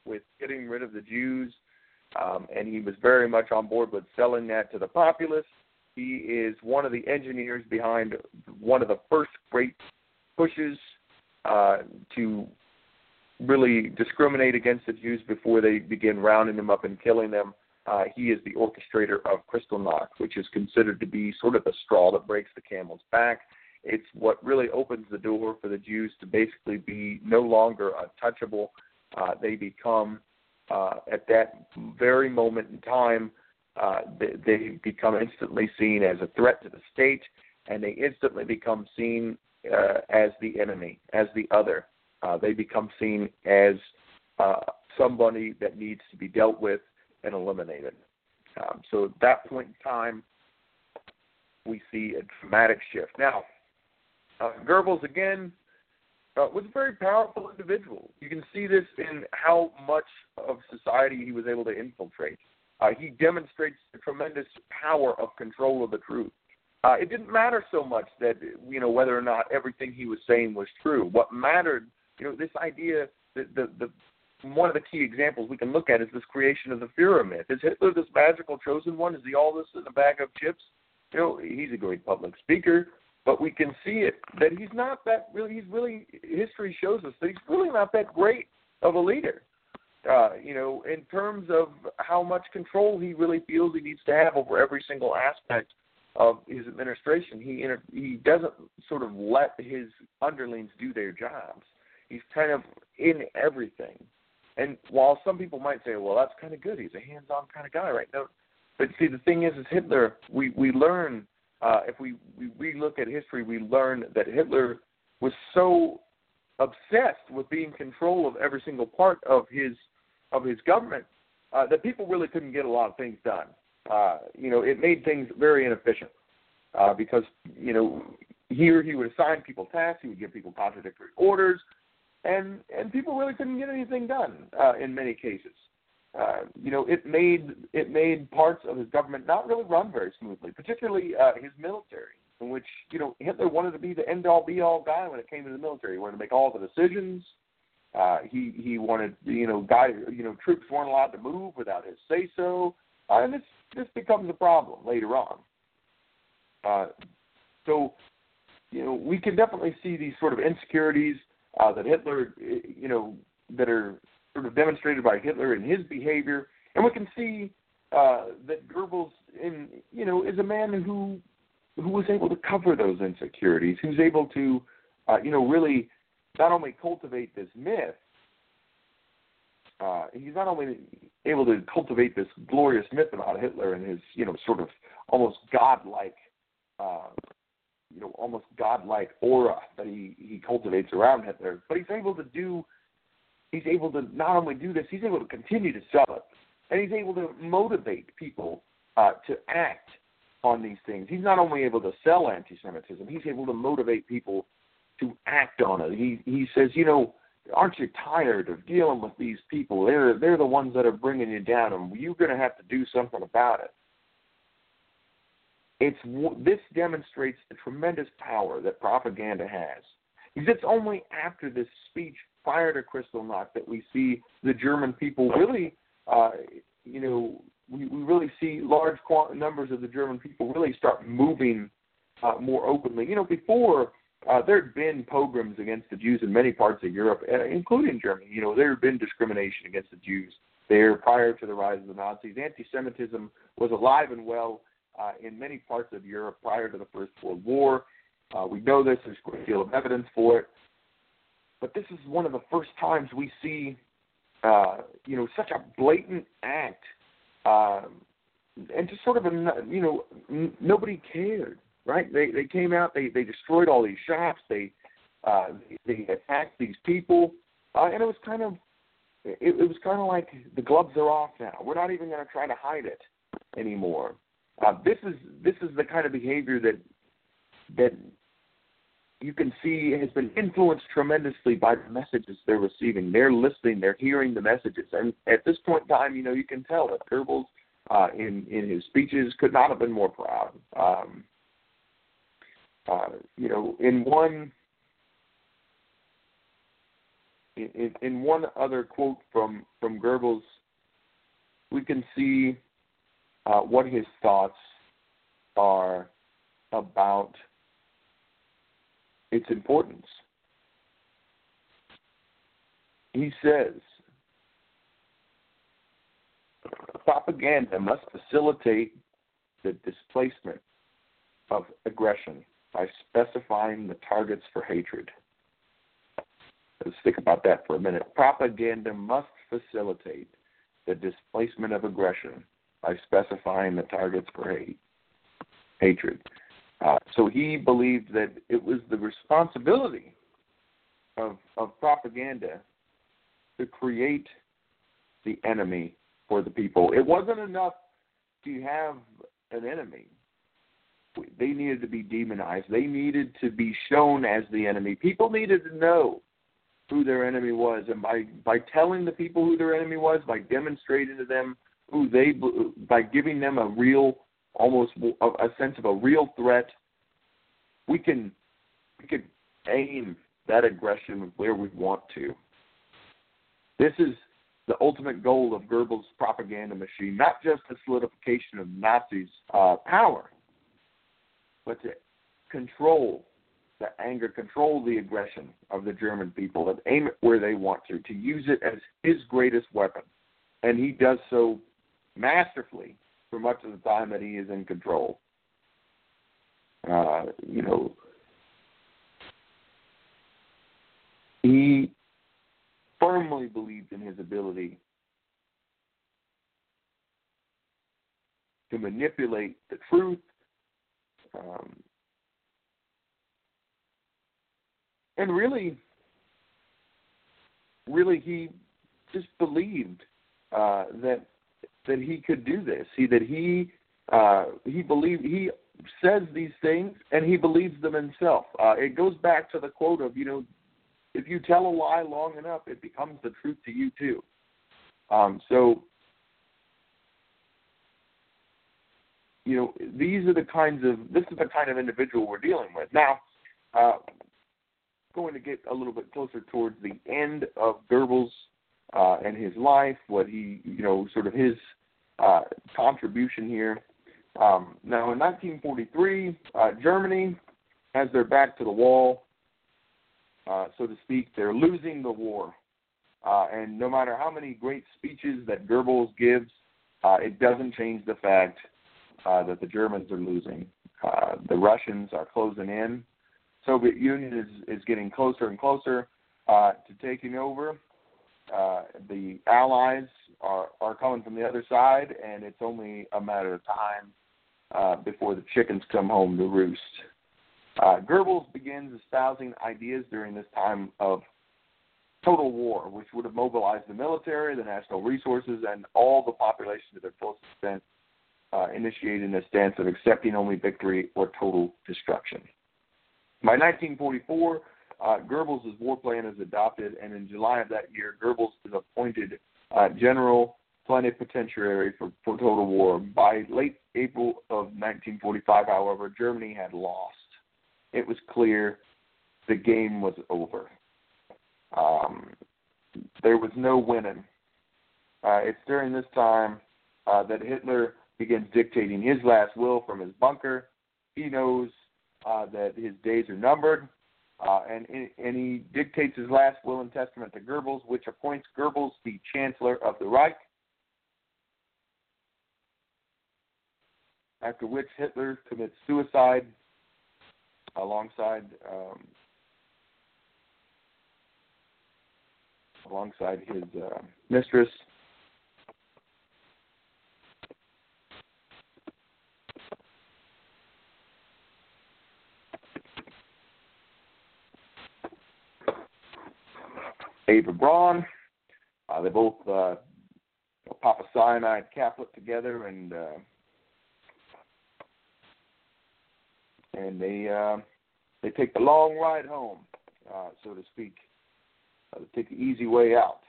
with getting rid of the Jews, um, and he was very much on board with selling that to the populace. He is one of the engineers behind one of the first great pushes uh, to really discriminate against the Jews before they begin rounding them up and killing them. Uh, he is the orchestrator of Kristallnacht, which is considered to be sort of the straw that breaks the camel's back. It's what really opens the door for the Jews to basically be no longer untouchable. Uh, they become, uh, at that very moment in time, uh, they, they become instantly seen as a threat to the state, and they instantly become seen uh, as the enemy, as the other. Uh, they become seen as uh, somebody that needs to be dealt with and eliminated. Um, so at that point in time, we see a dramatic shift. Now, uh, Goebbels again uh, was a very powerful individual. You can see this in how much of society he was able to infiltrate. Uh, he demonstrates the tremendous power of control of the truth. Uh, it didn't matter so much that you know whether or not everything he was saying was true. What mattered, you know, this idea that the the one of the key examples we can look at is this creation of the Führer myth. Is Hitler this magical chosen one? Is he all this in a bag of chips? You know, he's a great public speaker, but we can see it that he's not that really. He's really history shows us that he's really not that great of a leader. Uh, you know, in terms of how much control he really feels he needs to have over every single aspect of his administration, he inter- he doesn't sort of let his underlings do their jobs. He's kind of in everything. And while some people might say, "Well, that's kind of good. He's a hands-on kind of guy, right?" No, but see, the thing is, is Hitler. We we learn uh, if we we look at history, we learn that Hitler was so obsessed with being control of every single part of his of his government uh, that people really couldn't get a lot of things done. Uh, you know, it made things very inefficient uh, because you know here he would assign people tasks, he would give people contradictory orders, and and people really couldn't get anything done uh, in many cases. Uh, you know, it made it made parts of his government not really run very smoothly, particularly uh, his military, in which you know Hitler wanted to be the end all be all guy when it came to the military. He wanted to make all the decisions. Uh, he he wanted you know guy you know troops weren't allowed to move without his say so, uh, and this this becomes a problem later on. Uh, so you know we can definitely see these sort of insecurities uh, that Hitler you know that are sort of demonstrated by Hitler in his behavior, and we can see uh, that Goebbels in you know is a man who who was able to cover those insecurities, who's able to uh, you know really not only cultivate this myth, uh, he's not only able to cultivate this glorious myth about Hitler and his, you know, sort of almost godlike, uh, you know, almost godlike aura that he he cultivates around Hitler, but he's able to do, he's able to not only do this, he's able to continue to sell it, and he's able to motivate people uh, to act on these things. He's not only able to sell anti-Semitism, he's able to motivate people to act on it. He he says, you know, aren't you tired of dealing with these people? They're they're the ones that are bringing you down, and you're going to have to do something about it. It's this demonstrates the tremendous power that propaganda has. Because it's only after this speech prior to Kristallnacht that we see the German people really, uh, you know, we, we really see large numbers of the German people really start moving uh, more openly. You know, before uh, there had been pogroms against the Jews in many parts of Europe, uh, including Germany. You know, there had been discrimination against the Jews there prior to the rise of the Nazis. Anti-Semitism was alive and well uh, in many parts of Europe prior to the First World War. Uh, we know this. There's a great deal of evidence for it. But this is one of the first times we see, uh, you know, such a blatant act, um, and just sort of a, you know, n- nobody cared right? They they came out, they they destroyed all these shops, they uh, they attacked these people, uh, and it was kind of it, it was kind of like the gloves are off now. We're not even going to try to hide it anymore. Uh, this is this is the kind of behavior that that you can see has been influenced tremendously by the messages they're receiving. They're listening, they're hearing the messages, and at this point in time, you know, you can tell that Goebbels, uh, in in his speeches, could not have been more proud. Um, uh, you know, in one in, in one other quote from from Goebbels, we can see uh, what his thoughts are about its importance. He says, propaganda must facilitate the displacement of aggression by specifying the targets for hatred. Let's think about that for a minute. Propaganda must facilitate the displacement of aggression by specifying the targets for hate, hatred. Uh, so he believed that it was the responsibility of, of propaganda to create the enemy for the people. It wasn't enough to have an enemy. They needed to be demonized. They needed to be shown as the enemy. People needed to know who their enemy was, and by by telling the people who their enemy was, by demonstrating to them who they, by giving them a real, almost a sense of a real threat, we can we can aim that aggression where we want to. This is the ultimate goal of Goebbels' propaganda machine, not just the solidification of Nazis' uh, power, but to control the anger, control the aggression of the German people, and aim it where they want to, to use it as his greatest weapon. And he does so masterfully for much of the time that he is in control. Uh, you know, he firmly believed in his ability to manipulate the truth. Um, and really, really, he just believed uh, that that he could do this. He that he uh, he believed he says these things and he believes them himself. Uh, it goes back to the quote of you know if you tell a lie long enough, it becomes the truth to you too. Um, so, you know, these are the kinds of this is the kind of individual we're dealing with. Now, uh, going to get a little bit closer towards the end of Goebbels uh, and his life, what he, you know, sort of his uh, contribution here. Um, now, in 1943, uh, Germany has their back to the wall uh, so to speak. They're losing the war. Uh, and no matter how many great speeches that Goebbels gives, uh, it doesn't change the fact uh, that the Germans are losing. Uh, the Russians are closing in. Soviet Union is, is getting closer and closer uh, to taking over. Uh, the Allies are, are coming from the other side, and it's only a matter of time uh, before the chickens come home to roost. Uh, Goebbels begins espousing ideas during this time of total war, which would have mobilized the military, the national resources, and all the population to their fullest extent, uh, initiating a stance of accepting only victory or total destruction. By 1944, uh, Goebbels' war plan is adopted, and in July of that year, Goebbels is appointed uh, general plenipotentiary for, for total war. By late April of 1945, however, Germany had lost it was clear the game was over. Um, there was no winning. Uh, it's during this time uh, that Hitler begins dictating his last will from his bunker. He knows uh, that his days are numbered, uh, and and he dictates his last will and testament to Goebbels, which appoints Goebbels the Chancellor of the Reich. After which Hitler commits suicide alongside um, alongside his uh, mistress. Eva Braun. Uh, they both uh, pop a cyanide caplet together and uh, and they uh, they take the long ride home, uh, so to speak. Uh, they take the easy way out.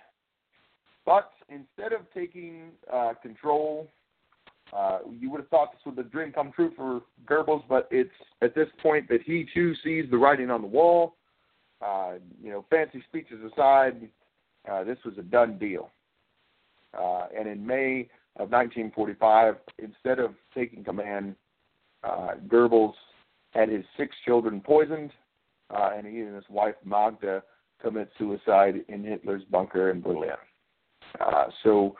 But instead of taking uh, control Uh, you would have thought this was a dream come true for Goebbels, but it's at this point that he too sees the writing on the wall. Uh, you know, fancy speeches aside, uh, this was a done deal. Uh, and in May of 1945, instead of taking command, uh, Goebbels had his six children poisoned, uh, and he and his wife Magda commit suicide in Hitler's bunker in Berlin. Uh, so,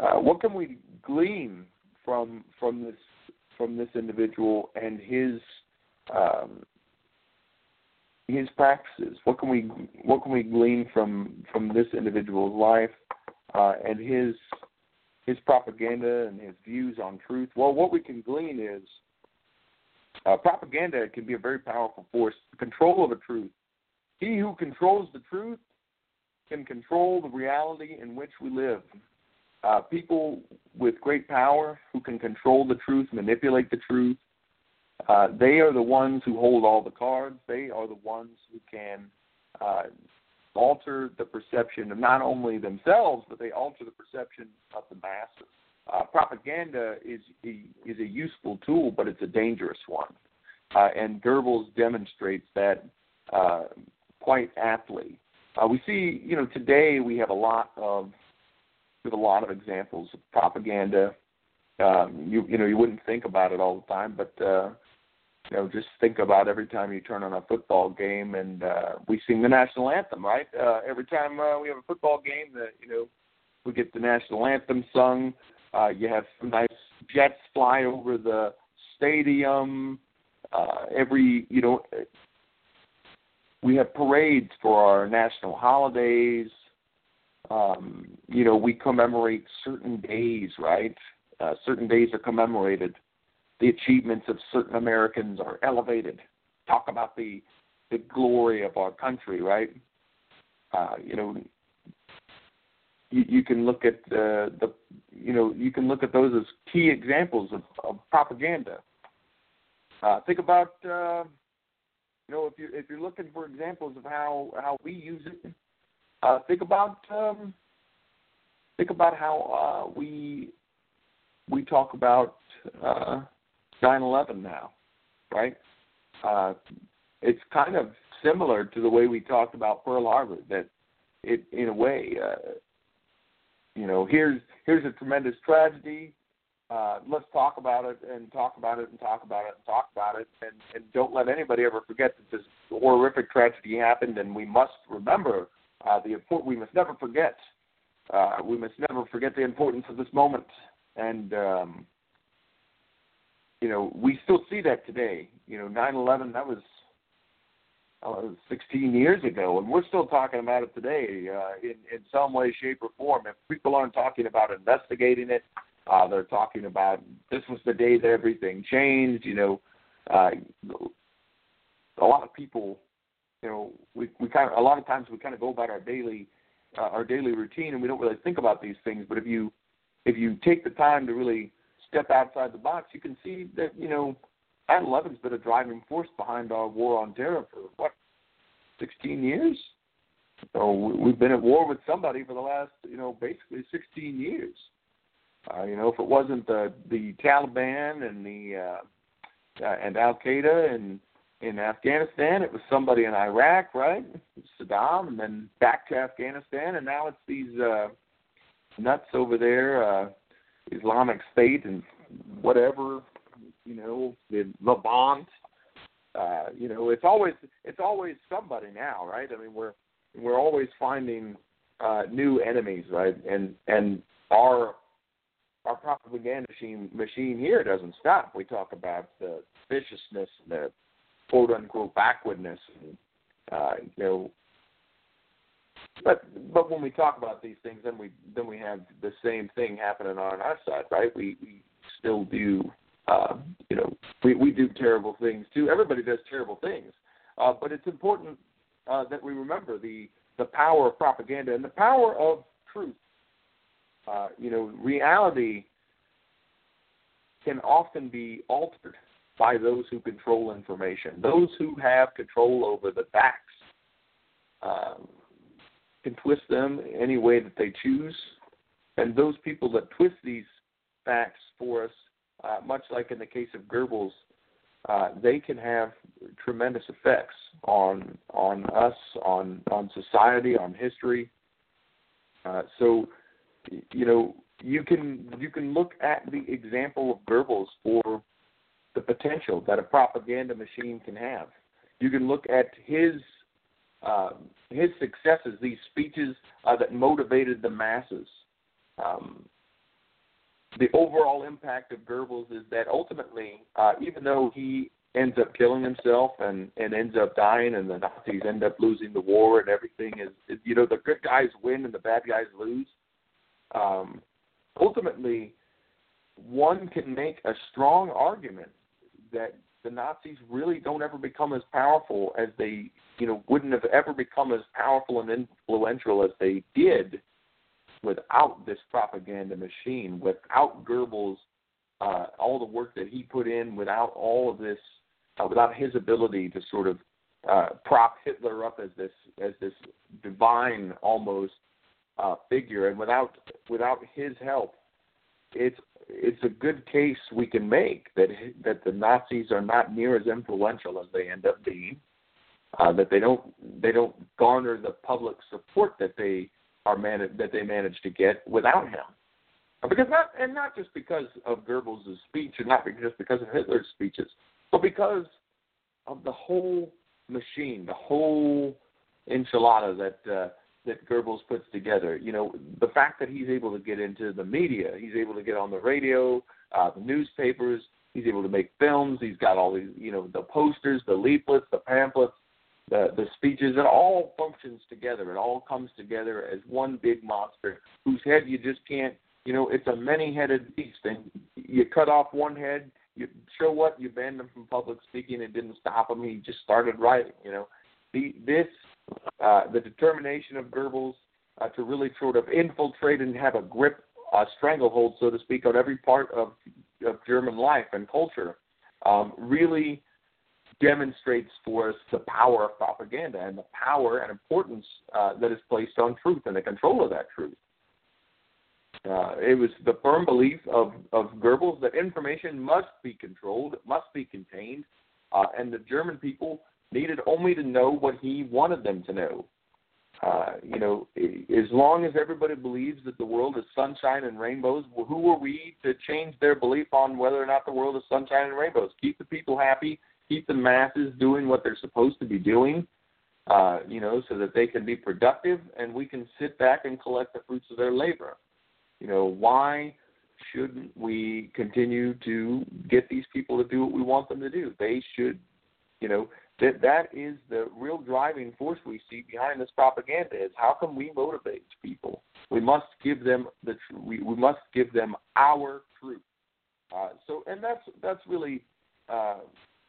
uh, what can we glean from from this from this individual and his um, his practices? What can we what can we glean from from this individual's life uh, and his his propaganda and his views on truth? Well, what we can glean is uh, propaganda can be a very powerful force. Control of a truth. He who controls the truth can control the reality in which we live. Uh, people with great power who can control the truth, manipulate the truth, uh, they are the ones who hold all the cards. They are the ones who can uh, alter the perception of not only themselves, but they alter the perception of the masses. Uh, propaganda is is a useful tool, but it's a dangerous one. Uh, and Goebbels demonstrates that uh, quite aptly. Uh, we see, you know, today we have a lot of we a lot of examples of propaganda. Um, you you know you wouldn't think about it all the time, but uh, you know just think about every time you turn on a football game and uh, we sing the national anthem, right? Uh, every time uh, we have a football game, that you know we get the national anthem sung. Uh, you have some nice jets fly over the stadium. Uh, every you know we have parades for our national holidays. Um, you know, we commemorate certain days, right? Uh, certain days are commemorated. The achievements of certain Americans are elevated. Talk about the the glory of our country, right? Uh, you know, you, you can look at the you know you can look at those as key examples of, of propaganda. Uh, think about uh, you know if you if you're looking for examples of how how we use it, uh, think about um, think about how uh, we we talk about uh, 9/11 now, right? Uh, it's kind of similar to the way we talked about Pearl Harbor. That it, in a way, uh, you know, here's here's a tremendous tragedy. Uh, let's talk about it and talk about it and talk about it and talk about it and, and don't let anybody ever forget that this horrific tragedy happened and we must remember uh, the important. We must never forget. Uh, we must never forget the importance of this moment and um, you know, we still see that today. You know, 9/11 that was uh, 16 years ago, and we're still talking about it today uh, in in some way, shape, or form. If people aren't talking about investigating it, uh, they're talking about this was the day that everything changed. You know, uh, a lot of people, you know, we we kind of a lot of times we kind of go about our daily uh, our daily routine, and we don't really think about these things. But if you if you take the time to really step outside the box, you can see that you know 9/11's been a driving force behind our war on terror for what 16 years. So we've been at war with somebody for the last you know basically 16 years. Uh, you know, if it wasn't the the Taliban and the uh, uh, and Al Qaeda and in Afghanistan, it was somebody in Iraq, right? Saddam, and then back to Afghanistan, and now it's these uh, nuts over there. Uh, Islamic State and whatever, you know, the Levant. Uh, you know, it's always it's always somebody now, right? I mean, we're we're always finding uh, new enemies, right? And and our our propaganda machine machine here doesn't stop. We talk about the viciousness and the quote unquote backwardness, and uh, you know, but but when we talk about these things, then we then we have the same thing happening on our side, right? We we still do, uh, you know, we we do terrible things too. Everybody does terrible things, uh, but it's important uh, that we remember the the power of propaganda and the power of truth. Uh, you know, reality can often be altered by those who control information, those who have control over the facts. Um, can twist them any way that they choose. And those people that twist these facts for us uh, much like in the case of Goebbels, uh, they can have tremendous effects on on us, on on society, on history. Uh, so, you know, you can you can look at the example of Goebbels for the potential that a propaganda machine can have. You can look at his uh, his successes, these speeches uh, that motivated the masses. Um, the overall impact of Goebbels is that ultimately, uh, even though he ends up killing himself and and ends up dying, and the Nazis end up losing the war, and everything is, is you know the good guys win and the bad guys lose. Um, ultimately, one can make a strong argument that the Nazis really don't ever become as powerful as they, you know, wouldn't have ever become as powerful and influential as they did without this propaganda machine, without Goebbels, uh, all the work that he put in, without all of this, uh, without his ability to sort of uh, prop Hitler up as this as this divine almost uh, figure, and without without his help, it's it's a good case we can make that that the Nazis are not near as influential as they end up being. Uh, that they don't they don't garner the public support that they are man- that they managed to get without him. Because not and not just because of Goebbels' speech, and not just because of Hitler's speeches, but because of the whole machine, the whole enchilada that uh, that Goebbels puts together. You know, the fact that he's able to get into the media, he's able to get on the radio, uh, the newspapers, he's able to make films. He's got all these, you know, the posters, the leaflets, the pamphlets the the speeches, it all functions together. It all comes together as one big monster whose head you just can't. You know, it's a many-headed beast, and you cut off one head. You show what you banned him from public speaking. It didn't stop him. He just started writing. You know, the this uh, the determination of Goebbels uh, to really sort of infiltrate and have a grip, a stranglehold, so to speak, on every part of of German life and culture, um, really demonstrates for us the power of propaganda and the power and importance uh, that is placed on truth and the control of that truth. Uh, it was the firm belief of, of Goebbels that information must be controlled, must be contained, uh, and the German people needed only to know what he wanted them to know. Uh, you know, as long as everybody believes that the world is sunshine and rainbows, well, who are we to change their belief on whether or not the world is sunshine and rainbows? Keep the people happy, keep the masses doing what they're supposed to be doing, uh, you know, so that they can be productive and we can sit back and collect the fruits of their labor. You know, why shouldn't we continue to get these people to do what we want them to do? They should, you know, that that is the real driving force we see behind this propaganda is how can we motivate people? We must give them the we, we must give them our truth. Uh, so, and that's that's really uh,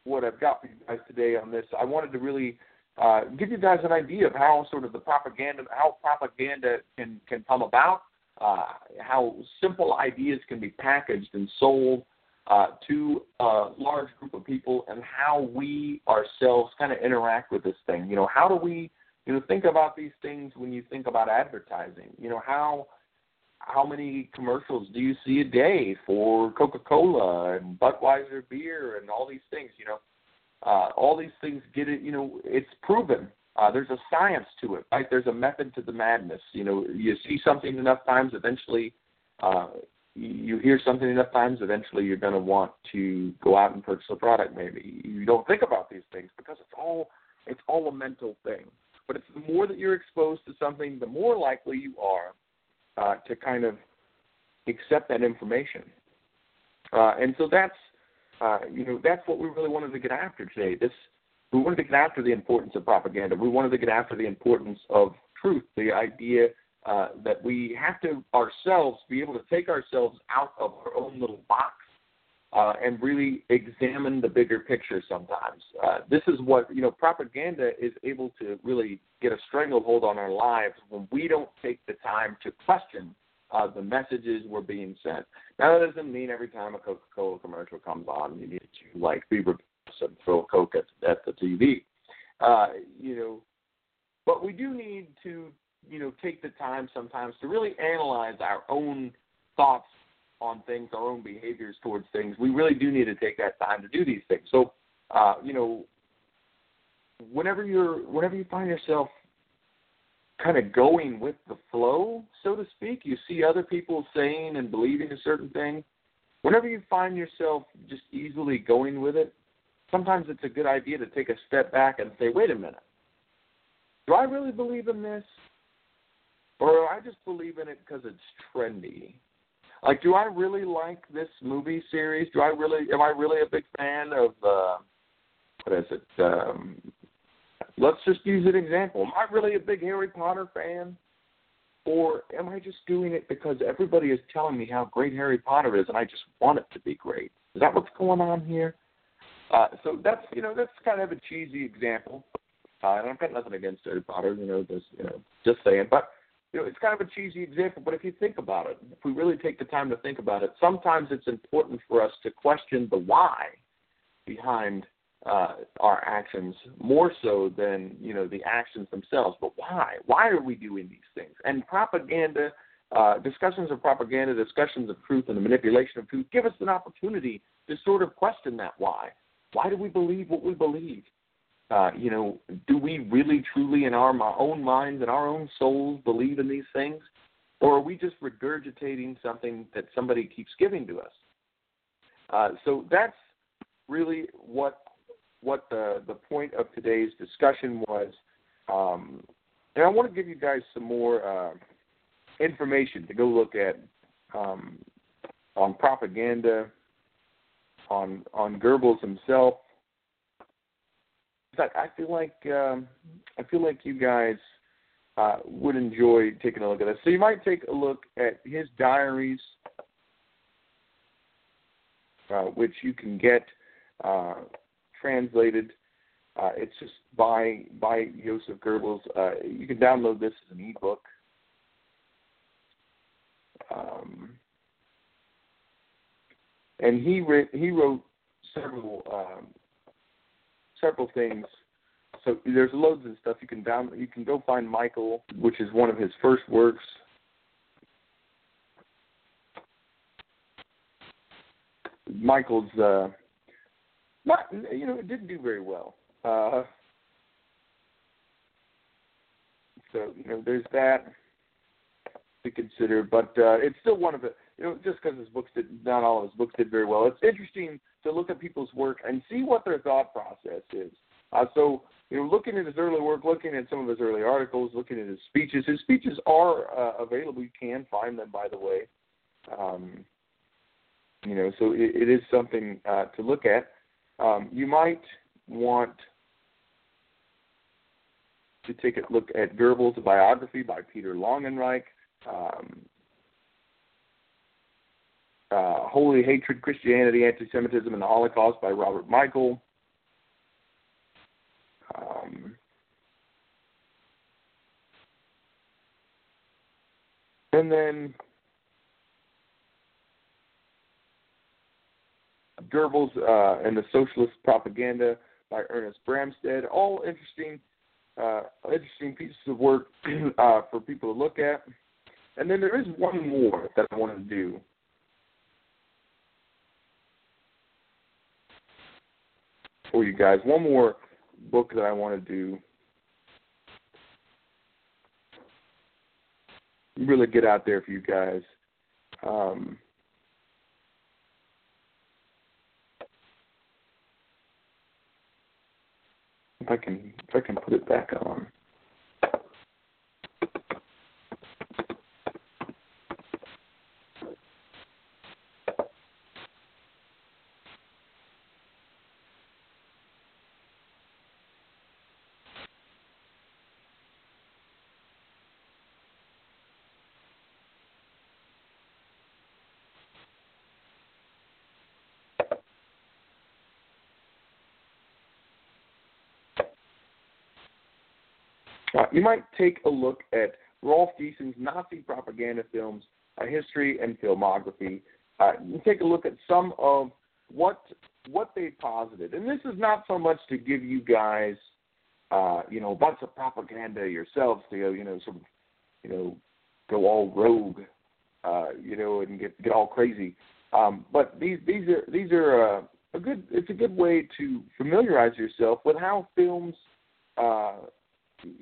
what I've got for you guys today on this. I wanted to really uh, give you guys an idea of how sort of the propaganda, how propaganda can can come about, uh, how simple ideas can be packaged and sold uh, to a large group of people, and how we ourselves kind of interact with this thing. You know, how do we, you know, think about these things when you think about advertising? You know, how how many commercials do you see a day for Coca-Cola and Budweiser beer and all these things? You know, uh, all these things get it. You know, it's proven. Uh, there's a science to it, right? There's a method to the madness. You know, you see something enough times, eventually, uh, you hear something enough times, eventually you're going to want to go out and purchase a product. Maybe you don't think about these things because it's all it's all a mental thing. But it's the more that you're exposed to something, the more likely you are uh, to kind of accept that information. Uh, and so that's uh, you know that's what we really wanted to get after today. This we wanted to get after the importance of propaganda. We wanted to get after the importance of truth, the idea uh, that we have to ourselves be able to take ourselves out of our own little box uh, and really examine the bigger picture sometimes. Uh, this is what, you know, propaganda is able to really get a stranglehold on our lives when we don't take the time to question uh, the messages we're being sent. Now, that doesn't mean every time a Coca Cola commercial comes on, you need to, like, be rebellious and throw Coke at, at the TV. Uh, you know, but we do need to, you know, take the time sometimes to really analyze our own thoughts on things, our own behaviors towards things, we really do need to take that time to do these things. So, uh, you know, whenever you're whenever you find yourself kind of going with the flow, so to speak, you see other people saying and believing a certain thing. Whenever you find yourself just easily going with it, sometimes it's a good idea to take a step back and say, wait a minute. Do I really believe in this? Or I just believe in it because it's trendy? Like, do I really like this movie series? Do I really am I really a big fan of uh what is it? Um let's just use an example. Am I really a big Harry Potter fan? Or am I just doing it because everybody is telling me how great Harry Potter is and I just want it to be great? Is that what's going on here? Uh, so that's you know that's kind of a cheesy example, uh, and I've got nothing against Harry Potter, you know, just you know, just saying. But you know, it's kind of a cheesy example. But if you think about it, if we really take the time to think about it, sometimes it's important for us to question the why behind uh, our actions more so than you know the actions themselves. But why? Why are we doing these things? And propaganda, uh, discussions of propaganda, discussions of truth, and the manipulation of truth give us an opportunity to sort of question that why. Why do we believe what we believe? Uh, you know, do we really, truly, in our, our own minds and our own souls, believe in these things, or are we just regurgitating something that somebody keeps giving to us? Uh, so that's really what what the the point of today's discussion was. Um, and I want to give you guys some more uh, information to go look at um, on propaganda, on on Goebbels himself. I feel like um, I feel like you guys uh, would enjoy taking a look at this. So you might take a look at his diaries, uh, which you can get uh, translated. Uh, it's just by by Joseph Goebbels. Uh, you can download this as an ebook. Um, and he wrote he wrote several um, several things. So there's loads of stuff you can down. You can go find Michael, which is one of his first works. Michael's uh, not you know it didn't do very well. Uh, so you know there's that to consider, but uh, it's still one of the you know just because his books did not all of his books did very well. It's interesting to look at people's work and see what their thought process is. Uh, so you know, looking at his early work, looking at some of his early articles, looking at his speeches. His speeches are uh, available. You can find them, by the way. Um, you know, so it, it is something uh, to look at. Um, you might want to take a look at Goebbels' biography by Peter Longerich. Um, uh, Holy Hatred, Christianity, Anti-Semitism, and the Holocaust by Robert Michael. Um, and then Goebbels uh, and the Socialist Propaganda by Ernest Bramsted. All interesting, uh, interesting pieces of work uh, for people to look at. And then there is one more that I want to do. For you guys, one more book that I want to do. Really get out there for you guys. Um, if I can if I can put it back on. You might take a look at Rolf Giesen's Nazi propaganda films, a history and filmography. Uh, take a look at some of what what they posited, and this is not so much to give you guys, uh, you know, a bunch of propaganda yourselves to go, you know, sort of, you know, go all rogue. uh, you know, and get get all crazy. Um, but these these are these are uh, a good. It's a good way to familiarize yourself with how films, uh,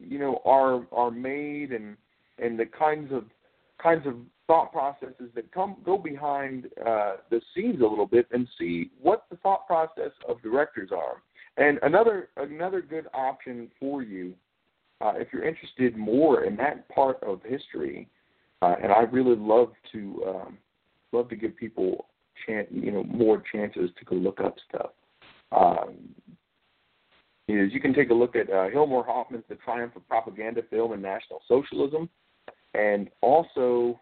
you know, are are made and and the kinds of kinds of thought processes that come go behind uh, the scenes a little bit and see what the thought process of directors are. And another another good option for you, uh, if you're interested more in that part of history, uh, and I really love to um, love to give people chance, you know, more chances to go look up stuff. Um, is you can take a look at uh, Hoffmann's The Triumph of Propaganda Film and National Socialism, and also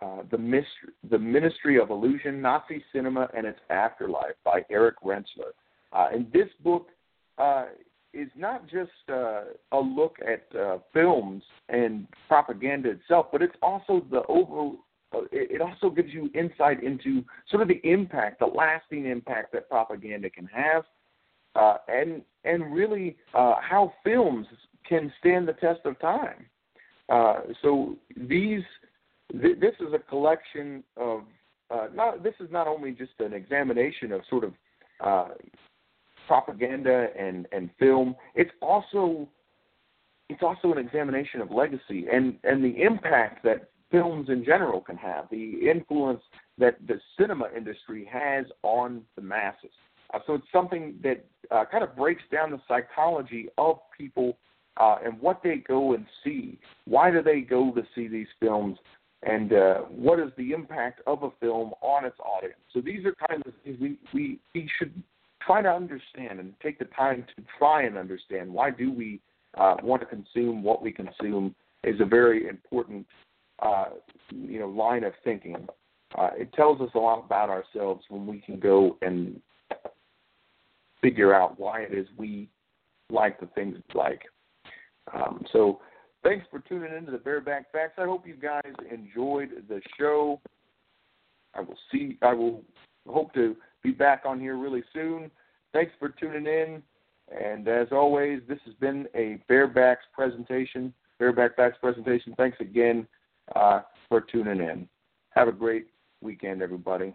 uh, the, Mystery, the Ministry of Illusion, Nazi Cinema and Its Afterlife by Eric Rentschler. Uh, and this book uh, is not just uh, a look at uh, films and propaganda itself, but it's also the over. Uh, it also gives you insight into sort of the impact, the lasting impact that propaganda can have, uh, and and really uh, how films can stand the test of time. Uh, so these, th- this is a collection of uh, not. This is not only just an examination of sort of uh, propaganda and and film. It's also it's also an examination of legacy and and the impact that films in general can have, the influence that the cinema industry has on the masses. Uh, so it's something that uh, kind of breaks down the psychology of people uh, and what they go and see. Why do they go to see these films? And uh, what is the impact of a film on its audience? So these are kinds of things we, we, we should try to understand and take the time to try and understand why do we uh, want to consume what we consume is a very important uh, you know line of thinking. Uh, it tells us a lot about ourselves when we can go and figure out why it is we like the things we like. Um, so thanks for tuning in to the Bareback Facts. I hope you guys enjoyed the show. I will see. I will hope to be back on here really soon. Thanks for tuning in. And as always, this has been a Barebacks presentation, Bareback Facts presentation. Thanks again uh, for tuning in. Have a great weekend, everybody.